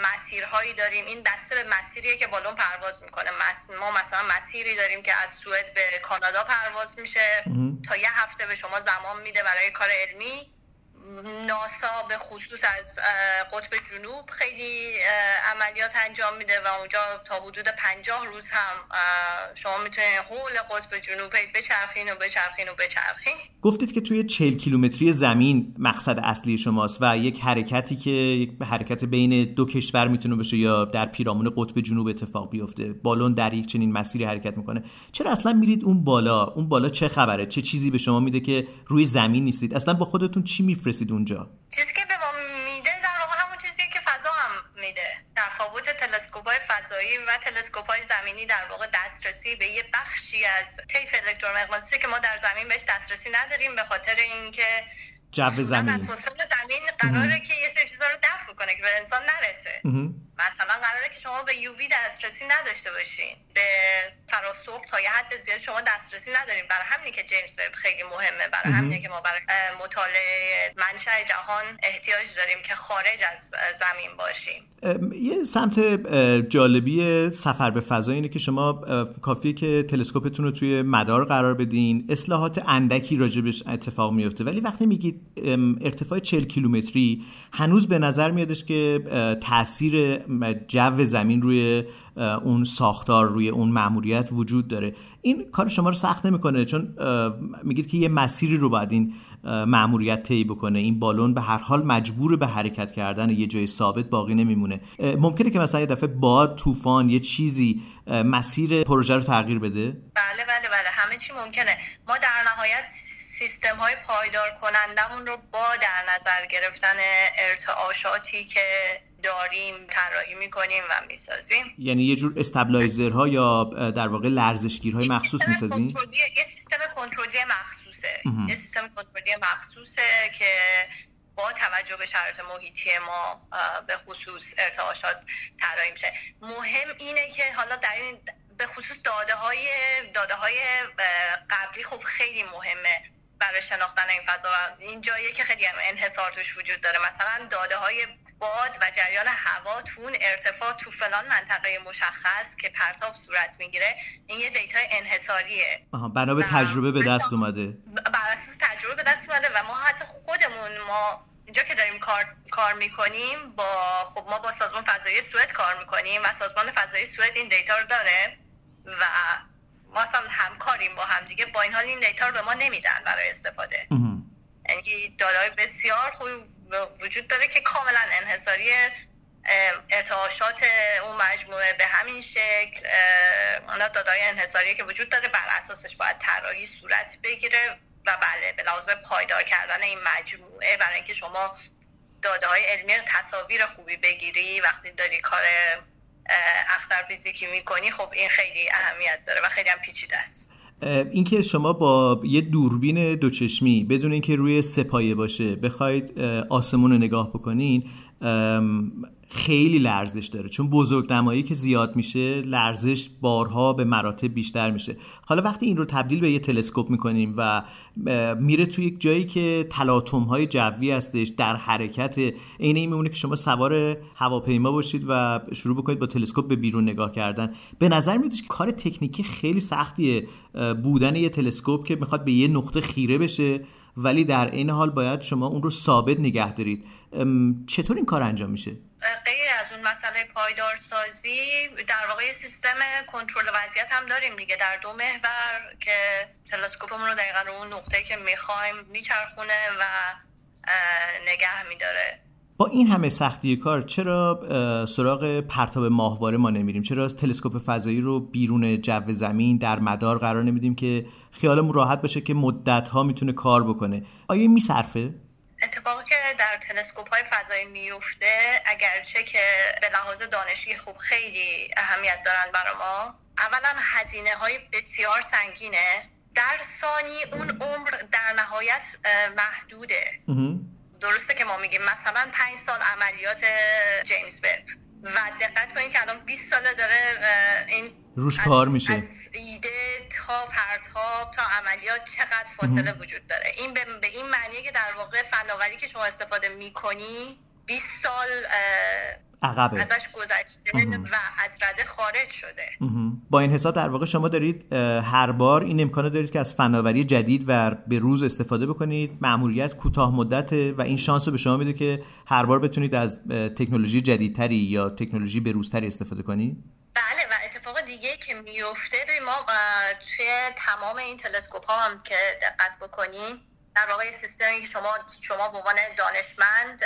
مسیرهایی داریم. این دسته به مسیریه که بالون پرواز می‌کنه. ما مثلا مسیری داریم که از سوئد به کانادا پرواز میشه. تا یه هفته به شما زمان میده برای کار علمی. ناسا به خصوص از قطب جنوب خیلی عملیات انجام میده و اونجا تا حدود پنجاه روز هم شما می‌تونید حول قطب جنوب بچرخین و بچرخین و بچرخین. گفتید که توی 40 کیلومتری زمین مقصد اصلی شماست و یک حرکتی که یک حرکت بین دو کشور می‌تونه باشه یا در پیرامون قطب جنوب اتفاق بیفته. بالون در یک چنین مسیری حرکت می‌کنه. چرا اصلا میرید اون بالا؟ اون بالا چه خبره؟ چه چیزی به شما میده که روی زمین نیستید؟ اصلا با خودتون چی میفرستید؟ اونجا؟ چیزی که به ما میده در واقع همون چیزی که فضا هم میده. تفاوت تلسکوپ های فضایی و تلسکوپ های زمینی در واقع دسترسی به یه بخشی از طیف الکترومغناطیسی که ما در زمین بهش دسترسی نداریم به خاطر اینکه جو زمین. زمین قراره که یه سری چیزا رو دفع کنه که به انسان نرسه. مثلا قراره که شما به یووی دسترسی نداشته باشین. به فراسوق تا یه حد زیاد شما دسترسی نداریم برای همینی که جیمز وب خیلی مهمه. برای همینی که ما برای مطالعه منشأ جهان احتیاج داریم که خارج از زمین باشیم. یه سمت جالبی سفر به فضا اینه که شما کافیه که تلسکوپتون رو توی مدار قرار بدین. اصلاحات اندکی راجبش اتفاق میفته. ولی وقتی میگید ارتفاع 40 کیلومتری هنوز به نظر میادش که تاثیر جو زمین روی اون ساختار روی اون مأموریت وجود داره. این کار شما رو سخت نمی‌کنه چون میگید که یه مسیری رو باید این مأموریت طی بکنه. این بالون به هر حال مجبور به حرکت کردن یه جای ثابت باقی نمیمونه. ممکنه که مثلا یه دفعه باد طوفان یه چیزی مسیر پروژه رو تغییر بده؟ بله بله بله. همه چی ممکنه. ما در نهایت سیستم های پایدار کنندمون رو با در نظر گرفتن ارتعاشاتی که داریم طراحی می‌کنیم و می‌سازیم. یعنی یه جور استابلایزرها یا در واقع لرزشگیرهای مخصوص می‌سازین یه سیستم کنترلی مخصوصه. یه سیستم کنترلی مخصوصه که با توجه به شرایط محیطی ما به خصوص ارتعاشات طراحی میشه. مهم اینه که حالا در این به خصوص داده های داده های قبلی خب خیلی مهمه. برای شناختن این فضا این جاییه که خیلی هم انحصار توش وجود داره. مثلا داده های باد و جریان هوا تو اون ارتفاع تو فلان منطقه مشخص که پرتاب صورت می‌گیره این یه دیتا انحصاریه. آها بنا به تجربه به دست اومده. بر اساس تجربه به دست اومده و ما حتی خودمون ما اینجا که داریم کار کار می‌کنیم با خب ما با سازمان فضایی سوئد کار می‌کنیم و سازمان فضایی سوئد این دیتا رو داره و ما اصلا همکاریم با همدیگه با این حال این دیتا رو به ما نمیدن برای استفاده. یعنی دادای بسیار خوب وجود داره که کاملا انحصاری ارتعاشات اون مجموعه به همین شکل اونا دادای انحصاری که وجود داره بر اساسش باید طراحی صورت بگیره و بله به لحاظ پایدار کردن این مجموعه برای اینکه شما داده های علمی تصاویر خوبی بگیری وقتی داری کار اختر فیزیکی می‌کنی خب این خیلی اهمیت داره و خیلی هم پیچیده است. اینکه شما با یه دوربین دوچشمی بدون اینکه روی سپایه باشه بخواید آسمون رو نگاه بکنین خیلی لرزش داره. چون بزرگ نمایی که زیاد میشه لرزش بارها به مراتب بیشتر میشه. حالا وقتی این رو تبدیل به یه تلسکوپ می‌کنیم و میره تو یک جایی که تلاطم های جوی هستش در حرکت عین این میمونه که شما سوار هواپیما باشید و شروع بکنید با تلسکوپ به بیرون نگاه کردن. به نظر میاد کار تکنیکی خیلی سختیه بودن یه تلسکوپ که می‌خواد به یه نقطه خیره بشه ولی در این حال باید شما اون رو ثابت نگه دارید. چطور این کار انجام میشه؟ غیر از اون مسئله پایدارسازی در واقع سیستم کنترل وضعیت هم داریم دیگه در دو محور که تلسکوپمون رو دقیقا رو اون نقطه که می‌خوایم میچرخونه و نگه میداره. با این همه سختی کار چرا سراغ پرتاب ماهواره ما نمیریم؟ چرا از تلسکوپ فضایی رو بیرون جو زمین در مدار قرار نمیدیم که خیالمون راحت باشه که مدت ها می‌تونه کار بکنه؟ آیا میصرفه؟ اتفاقی که در تلسکوپ های فضایی میفته اگرچه که به لحاظ دانشی خوب خیلی اهمیت دارن برای ما. اولا هزینه های بسیار سنگینه. در ثانی اون عمر در نهایت محدوده. درسته که ما میگیم مثلا پنج سال عملیات جیمز وب و دقت کنید که الان 20 ساله داره این روش کار میشه. از ایده تا پرتاب تا عملیات چقدر فاصله وجود داره. این به, به این معنیه که در واقع فناوری که شما استفاده می‌کنی 20 سال عقبه. ازش گذشته و از رده خارج شده. با این حساب در واقع شما دارید هر بار این امکانه دارید که از فناوری جدید و به روز استفاده بکنید. معمولیت کوتاه مدته و این شانس رو به شما میده که هر بار بتونید از تکنولوژی جدیدتری یا تکنولوژی به روزتری استفاده کنید دیگه که میفته به ما توی تمام این تلسکوپ ها هم که دقت بکنین در واقع سیستمی که شما شما به عنوان دانشمند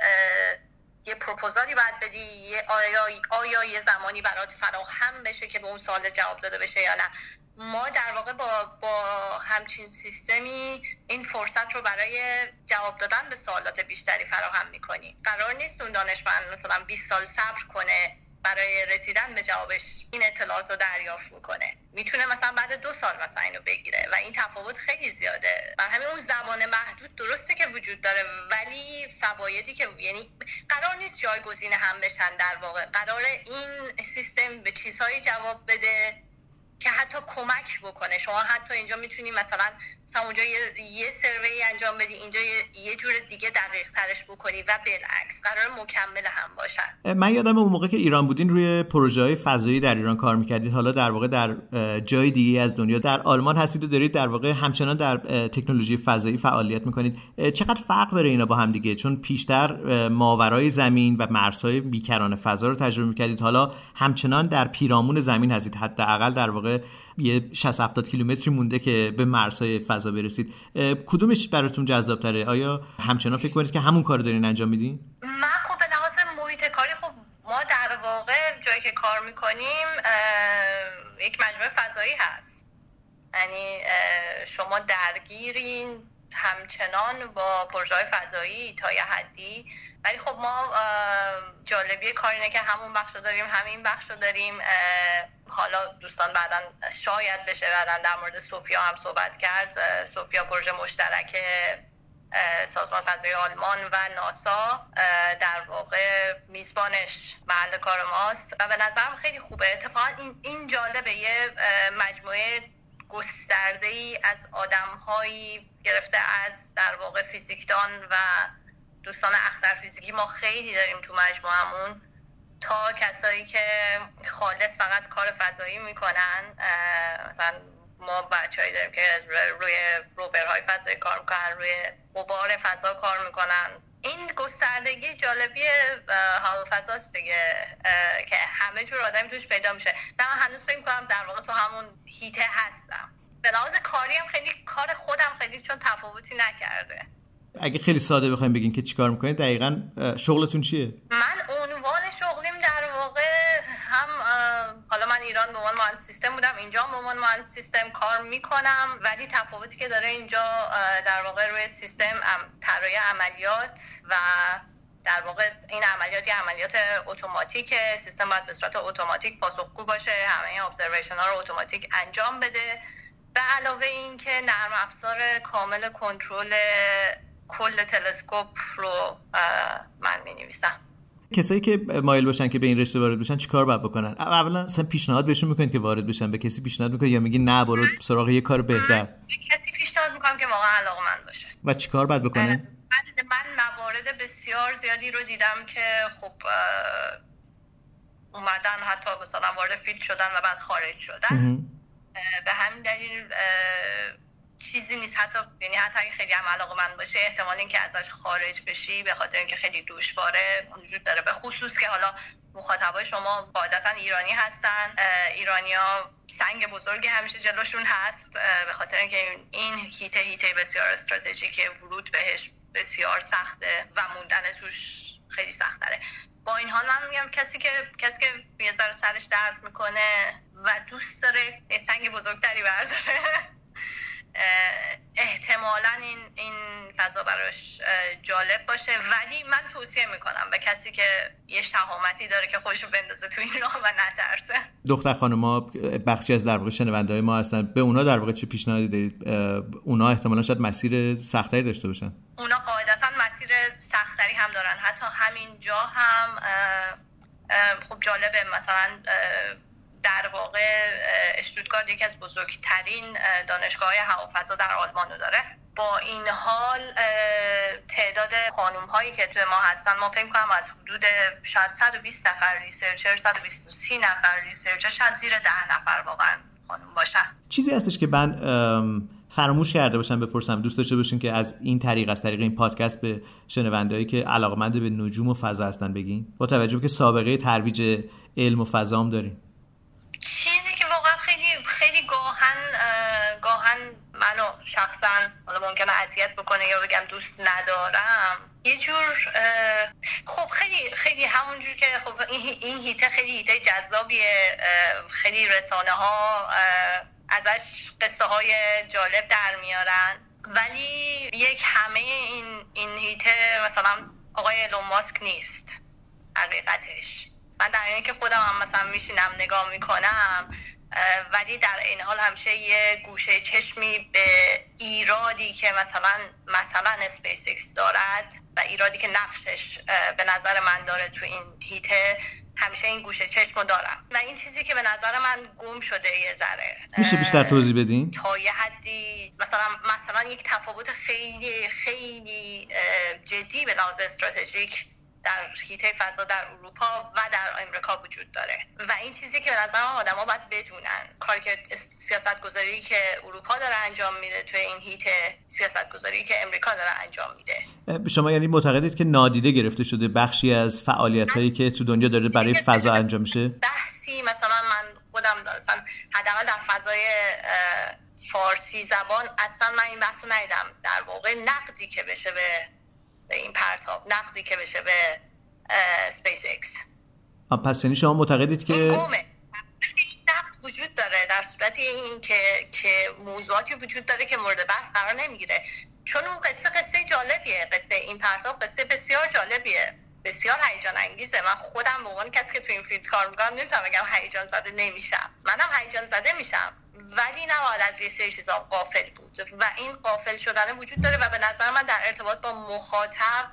یه پروپوزالی باید بدی یه آیا, آیا یه زمانی برات فراهم بشه که به اون سوال جواب داده بشه یا نه. ما در واقع با, با همچین سیستمی این فرصت رو برای جواب دادن به سوالات بیشتری فراهم می‌کنیم. قرار نیست اون دانشمند مثلا 20 سال صبر کنه. برای رسیدن به جوابش این اطلاعات رو دریافت می‌کنه. می‌تونه مثلا بعد دو سال مثلا اینو بگیره و این تفاوت خیلی زیاده. بر همین اون زمان محدود درسته که وجود داره ولی فوایدی که یعنی قرار نیست جایگزین هم بشن در واقع. قرار این سیستم به چیزهایی جواب بده. که حتی کمک بکنه. شما حتی اینجا می‌تونی مثلا مثلا اونجا یه, یه سروی انجام بدی اینجا یه, یه جور دیگه دقیق ترش بکنی و بالعکس قرار مکمل هم باشن. من یادم اون موقع که ایران بودین روی پروژه های فضایی در ایران کار می‌کردید. حالا در واقع در جای دیگه از دنیا در آلمان هستید و دارید در واقع همچنان در تکنولوژی فضایی فعالیت می‌کنید. چقدر فرق داره اینا با هم دیگه؟ چون پیشتر ماورای زمین و مرزهای بیکران فضا رو تجربه می‌کردید. حالا همچنان در پیرامون زمین هستید. حداقل در واقع یه 60 70 کیلومتری مونده که به مرزهای فضا برسید. کدومش براتون جذاب تره آیا همچنان فکر کنید که همون کار دارین انجام میدین؟ من خب به لحاظ محیط کاری خب ما در واقع جایی که کار می‌کنیم یک مجموعه فضایی هست. یعنی شما درگیرین همچنان با پروژه فضایی تا یه حدی. ولی خب ما جالبی کار اینه که همون بخش رو داریم همین بخش رو داریم. حالا دوستان بعدا شاید بشه بعدا در مورد سوفیا هم صحبت کرد. سوفیا پروژه مشترک سازمان فضای آلمان و ناسا. در واقع میزبانش محل کار ماست. و به نظرم خیلی خوبه. اتفاقا این, این جالبه. یه مجموعه گسترده ای از آدم هایی گرفته از در واقع فیزیکدان و دوستان اختر فیزیکی. ما خیلی داریم تو مجموعمون. تا کسایی که خالص فقط کار فضایی می‌کنن مثلا ما بچههایی داریم که روی روورهای فضایی کار می‌کنن روی قبار فضا کار می‌کنن. این گستردگی جالبی هوا فضاست دیگه. که همه جور آدمی توش پیدا میشه. نه من هنوز فکر کنم در واقع تو همون هیته هستم. به لحاظ کاری هم خیلی کار خودم خیلی چون تفاوتی نکرده. اگه خیلی ساده بخوایم بگین که چیکار می‌کنید دقیقا شغلتون چیه؟ من عنوان شغلیم در واقع هم حالا من ایران به عنوان مهندس سیستم بودم اینجا به عنوان مهندس سیستم کار می‌کنم ولی تفاوتی که داره اینجا در واقع روی سیستم طراحی عملیات و در واقع این عملیات یه عملیات اتوماتیک سیستم باید به صورت اتوماتیک پاسخگو باشه همه ابزرویشن ها رو اتوماتیک انجام بده. به علاوه اینکه نرم افزار کامل کنترل کل تلسکوپ رو من می نویسم کسایی که مایل باشن که به این رشته وارد بشن چیکار باید بکنن؟ اولا اصلا پیشنهاد بهشون می‌کنید که وارد بشن به کسی پیشنهاد می‌کنید یا میگی نه برو سراغ یه کار بهتر؟ به کسی پیشنهاد می‌کنم که واقعا علاقه من باشه. و چیکار باید بکنه؟ من, من موارد بسیار زیادی رو دیدم که خب اومدن حتی مثلا وارد فیلد شدن و بعد خارج شدن. به همین دلیل چیزی نیست. حتی یعنی حتی اگه خیلی هم علاقه من باشه احتمال اینکه ازش خارج بشی به خاطر اینکه خیلی دشواره وجود داره. به خصوص که حالا مخاطبای شما قاعدتا ایرانی هستن. ایرانیا سنگ بزرگی همیشه جلوشون هست. به خاطر اینکه این هیته هیته بسیار استراتژیک ورود بهش بسیار سخته و موندن توش خیلی سخت داره با این حال من میگم کسی که کسی که یه ذره سرش درد می‌کنه و دوست داره سنگ بزرگتری برداره. احتمالا این این فضا براش جالب باشه. ولی من توصیه می‌کنم به کسی که یه شهامتی داره که خودشو بندازه تو این راه و نترسه. دختر خانم بخشی از در واقع شنونده های ما هستن. به اونا در واقع چه پیشنهادی دارید؟ اونا احتمالا شاید مسیر سختری داشته باشن. اونا قاعدتا مسیر سختری هم دارن. حتی همین جا هم خب جالبه. مثلا در واقع اشتوتگارد یکی از بزرگترین دانشگاه هوافضا در آلمان رو داره. با این حال تعداد خانوم هایی که توی ما هستن ما فکر کنم از حدود شاید 120 نفر researcher 120 نفر researcher شاید زیر 10 نفر واقعا خانوم باشن. چیزی هستش که من فراموش کرده باشم بپرسم. دوست داشته باشین که از این طریق از طریق این پادکست به شنوندهایی که علاقمند به نجوم و فضا هستن بگین. با توجه به که سابقه ترویج علم و فضا هم دارین. چیزی که واقعا خیلی خیلی گاهاً گاهن منو شخصا حالا ممکنه اذیت بکنه یا بگم دوست ندارم. یه جور خب خیلی خیلی همونجور که خب این هیته خیلی هیته جذابیه. خیلی رسانه ها ازش قصه های جالب در میارن. ولی یک همه این این هیته مثلا آقای ایلون ماسک نیست. حقیقتش. من در اینه که خودم هم مثلا میشینم نگاه می‌کنم ولی در این حال همیشه یه گوشه چشمی به ایرادی که مثلا مثلا اسپیس ایکس دارد و ایرادی که نقشش به نظر من داره تو این حیطه همیشه این گوشه چشم دارم. و این چیزی که به نظر من گم شده یه ذره. میشه بیشتر توضیح بدین؟ تا یه حدی مثلا مثلا یک تفاوت خیلی خیلی جدی به لحاظ استراتژیک در حیطه فضا در اروپا و در امریکا وجود داره. و این چیزی که به نظر آدما باید بدونن. کاری که سیاست گذاری که اروپا داره انجام میده توی این هیت سیاست گذاری که امریکا داره انجام میده. شما یعنی معتقدید که نادیده گرفته شده بخشی از فعالیت هایی که تو دنیا داره برای فضا انجام میشه؟ بحثی مثلا من خودم مثلا حداقل در فضای فارسی زبان اصلا من این بحثو ندیدم. در واقع نقدی که بشه به به این پرتاب نقدی که بشه به سپیس ایکس پس یعنی شما معتقدید که نقد وجود داره در صورت این که که موضوعاتی وجود داره که مورد بحث قرار نمی‌گیره. چون اون قصه قصه جالبیه. قصه این پرتاب قصه بسیار جالبیه. بسیار هیجان انگیزه. من خودم به عنوان کسی که تو این field کار می‌کنم نمی‌تونم بگم هیجان زده نمیشم. منم هیجان زده میشم. ولی نباید از یه سری چیزا غافل بود. و این غافل شدن وجود داره و به نظر من در ارتباط با مخاطب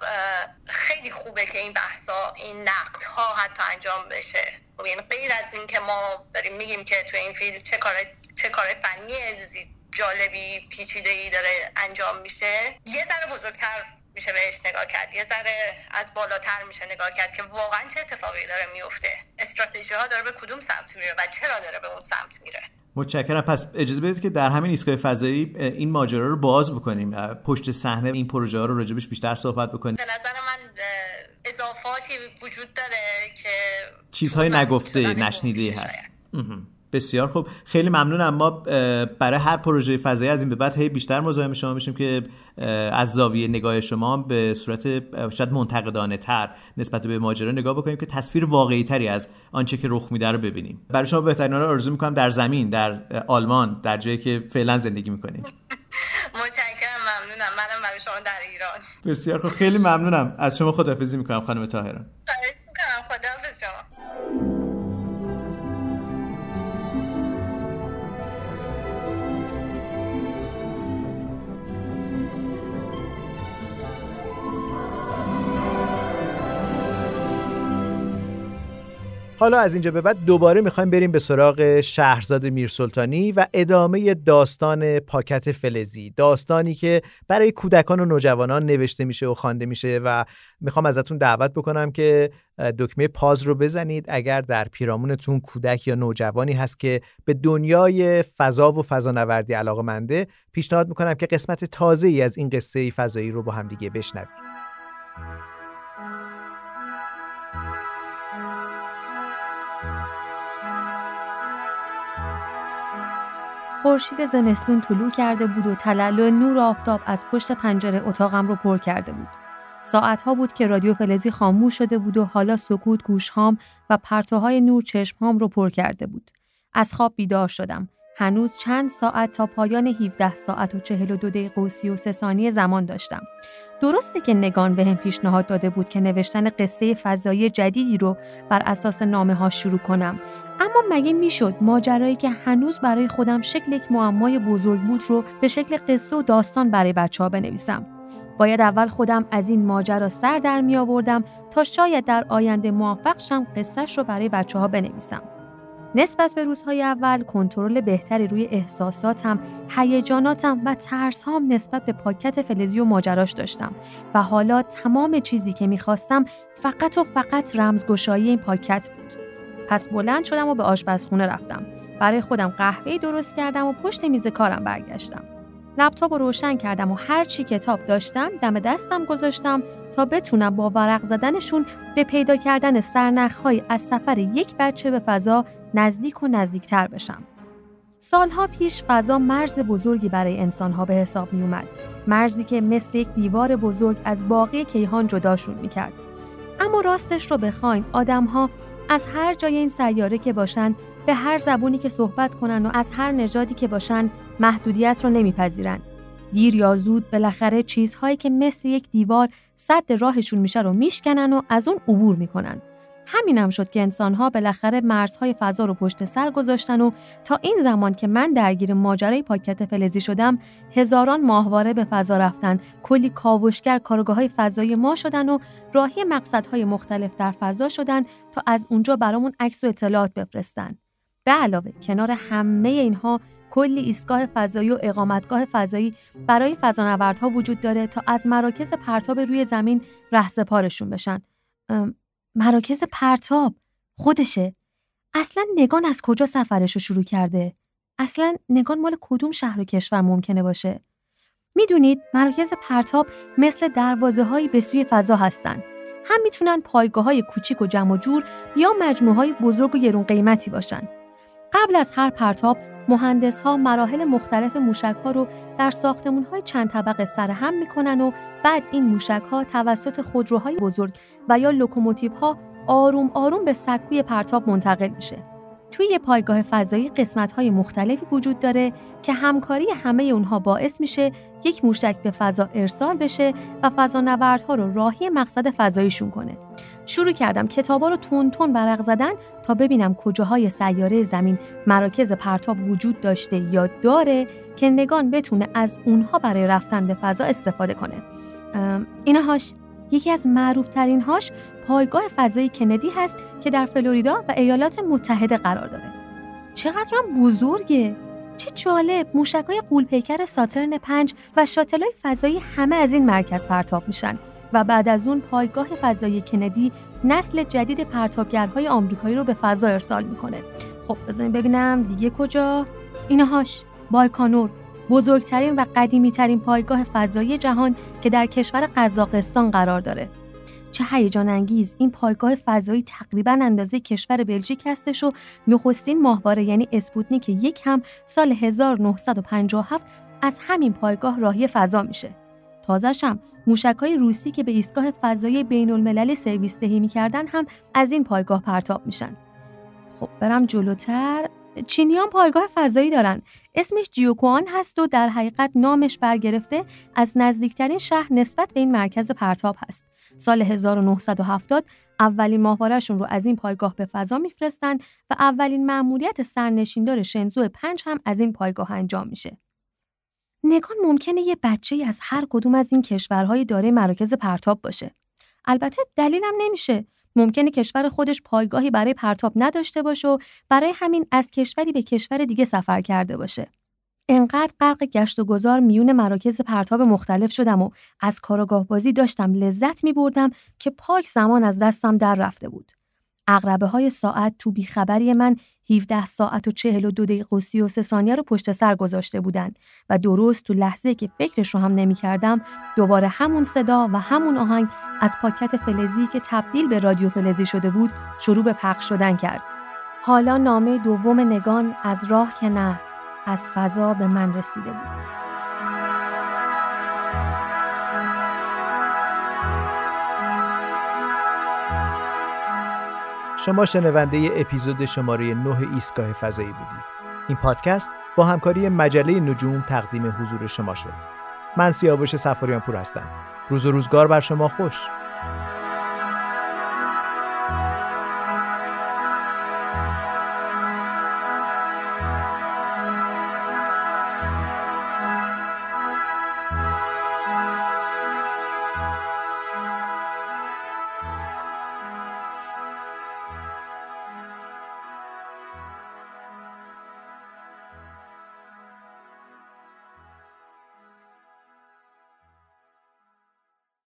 خیلی خوبه که این بحثا این نقد ها حتی انجام بشه. خب یعنی غیر از این که ما داریم میگیم که تو این فیلم چه کار چه کار فنی جالبی پیچیده ای داره انجام میشه یه ذره بزرگتر میشه بهش نگاه کرد. یه ذره از بالاتر میشه نگاه کرد که واقعا چه اتفاقی داره میفته. استراتژی ها داره به کدوم سمت میره و چرا داره به اون سمت میره. متشکرم. پس اجازه بدید که در همین ایستگاه فضایی این ماجرا رو باز بکنیم. پشت صحنه این پروژه ها رو راجبش بیشتر صحبت بکنیم. به نظر من اضافاتی وجود داره که چیزهای نگفته نشنیده هست. بسیار خوب. خیلی ممنونم. ما برای هر پروژه فضایی از این به بعد هی بیشتر مزاحم شما میشیم که از زاویه نگاه شما به صورت شاید منتقدانه تر نسبت به ماجرا نگاه بکنیم که تصویر واقعی تری از آنچه که رخ میده رو ببینیم. برای شما بهترین رو آرزو می‌کنم در زمین در آلمان در جایی که فعلا زندگی می‌کنید. متشکرم. ممنونم. منم برای شما در ایران. بسیار خوب. خیلی ممنونم. از شما خداحافظی می‌کنم خانم طاهران. حالا از اینجا به بعد دوباره می‌خوایم بریم به سراغ شهرزاد میرسلطانی و ادامه داستان پاکت فلزی. داستانی که برای کودکان و نوجوانان نوشته میشه و خوانده میشه و می‌خوام ازتون دعوت بکنم که دکمه پاز رو بزنید. اگر در پیرامونتون کودک یا نوجوانی هست که به دنیای فضا و فضانوردی علاقه منده پیشنهاد می‌کنم که قسمت تازه ای از این قصه فضایی رو با هم دیگه بشنویم. خورشید زمستون طلوع کرده بود و تلالو نور آفتاب از پشت پنجره اتاقم رو پر کرده بود. ساعتها بود که رادیو فلزی خاموش شده بود و حالا سکوت گوشهام و پرتوهای نور چشمهام رو پر کرده بود. از خواب بیدار شدم. هنوز چند ساعت تا پایان 17 ساعت و 42 دقیقه و 33 ثانیه زمان داشتم. درسته که نگان به هم پیشنهاد داده بود که نوشتن قصه فضایی جدیدی رو بر اساس نامه ها شروع کنم. اما مگه می‌شد ماجرایی که هنوز برای خودم شکل یک معمای بزرگ بود رو به شکل قصه و داستان برای بچه ها بنویسم؟ باید اول خودم از این ماجرا سر در می آوردم تا شاید در آینده موفق شم قصهش رو برای بچه ها بنویسم. نسبت به روزهای اول کنترل بهتری روی احساساتم، هیجاناتم و ترسهام نسبت به پاکت فلزی و ماجراش داشتم و حالا تمام چیزی که می‌خواستم فقط و فقط رمزگشایی این پاکت بود. پس بلند شدم و به آشپزخونه رفتم. برای خودم قهوه درست کردم و پشت میز کارم برگشتم. لپتاپ رو روشن کردم و هر چی کتاب داشتم دم دستم گذاشتم تا بتونم با ورق زدنشون به پیدا کردن سرنخهای از سفر یک بچه به فضا نزدیک و نزدیکتر بشم. سالها پیش فضا مرز بزرگی برای انسانها به حساب می اومد. مرزی که مثل یک دیوار بزرگ از باقی کیهان جداشون می کرد. اما راستش رو بخواین آدمها از هر جای این سیاره که باشن به هر زبونی که صحبت کنن و از هر نژادی که باشن محدودیت رو نمیپذیرن. دیر یا زود بالاخره چیزهایی که مثل یک دیوار صد راهشون میشه رو میشکنن و از اون عبور می‌کنن. همینم شد که انسانها بالاخره مرزهای فضا رو پشت سر گذاشتن و تا این زمان که من درگیر ماجرای پاکت فلزی شدم هزاران ماهواره به فضا رفتن کلی کاوشگر کارگاه های فضایی ما شدن و راهی مقصدهای مختلف در فضا شدن تا از اونجا برامون عکس و اطلاعات بفرستن. به علاوه کنار همه اینها کلی ایستگاه فضایی و اقامتگاه فضایی برای فضانوردها وجود داره تا از مراکز پرتاب روی زمین رهسپارشون بشن. مراکز پرتاب خودشه. اصلا نگان از کجا سفرش رو شروع کرده؟ اصلا نگان مال کدوم شهر و کشور ممکنه باشه؟ می‌دونید مراکز پرتاب مثل دروازه هایی به سوی فضا هستن. هم می‌تونن پایگاه های کوچیک و جمع جور یا مجموعه های بزرگ و گرون قیمتی باشن. قبل از هر پرتاب مهندس ها مراحل مختلف موشک ها رو در ساختمون های چند طبقه سرهم می‌کنن و بعد این موشک ها توسط خودروهای بزرگ و یا لوکوموتیو ها آروم آروم به سکوی پرتاب منتقل میشه. توی یه پایگاه فضایی قسمت‌های مختلفی وجود داره که همکاری همه اونها باعث میشه یک موشک به فضا ارسال بشه و فضانوردها رو راهی مقصد فضاییشون کنه. شروع کردم کتابا رو تند تند ورق زدن تا ببینم کجاهای سیاره زمین مراکز پرتاب وجود داشته یا داره که نگان بتونه از اونها برای رفتن به فضا استفاده کنه. اینهاش یکی از معروف ترین هاش پایگاه فضایی کندی هست که در فلوریدا و ایالات متحده قرار داره. چقدرم بزرگه چه جالب موشکای قولپیکر ساترن 5 و شاتلای فضایی همه از این مرکز پرتاب میشن و بعد از اون پایگاه فضایی کندی نسل جدید پرتابگرهای آمریکایی رو به فضا ارسال می‌کنه. خب بذارین ببینم دیگه کجا؟ اینهاش بایکانور بزرگترین و قدیمیترین پایگاه فضایی جهان که در کشور قزاقستان قرار داره. چه هیجان انگیز این پایگاه فضایی تقریبا اندازه کشور بلژیک هستش و نخستین ماهواره یعنی اسپوتنیک یک هم سال 1957 از همین پایگاه راهی فضا میشه. تازشم موشکهای روسی که به ایستگاه فضایی بین المللی سرویس دهی می‌کردن هم از این پایگاه پرتاب میشن. خب برم جلوتر. چینیان پایگاه فضایی دارن. اسمش جیوکوان هست و در حقیقت نامش برگرفته از نزدیکترین شهر نسبت به این مرکز پرتاب هست. سال 1970 اولین ماهوارهشون رو از این پایگاه به فضا میفرستن و اولین مأموریت سرنشیندار شنزو پنج هم از این پایگاه انجام میشه. نگان ممکنه یه بچه از هر کدوم از این کشورهای داره مراکز پرتاب باشه. البته دلیلم نمیشه. ممکنه کشور خودش پایگاهی برای پرتاب نداشته باشه و برای همین از کشوری به کشور دیگه سفر کرده باشه. انقدر غرق گشت و گذار میون مراکز پرتاب مختلف شدم و از کاراگاه بازی داشتم لذت می بردم که پاک زمان از دستم در رفته بود. اقربه های ساعت تو بیخبری من 17 ساعت و 42 دقیقه و 33 ثانیه رو پشت سر گذاشته بودن و درست تو لحظه که فکرش رو هم نمی کردم دوباره همون صدا و همون آهنگ از پاکت فلزی که تبدیل به رادیو فلزی شده بود شروع به پخش شدن کرد. حالا نامه دوم نگان از راه که نه از فضا به من رسیده بود. شما شنونده اپیزود شماره 9 ایستگاه فضایی بودید. این پادکست با همکاری مجله نجوم تقدیم حضور شما شد. من سیاوش سفاریان پور هستم. روز و روزگار بر شما خوش.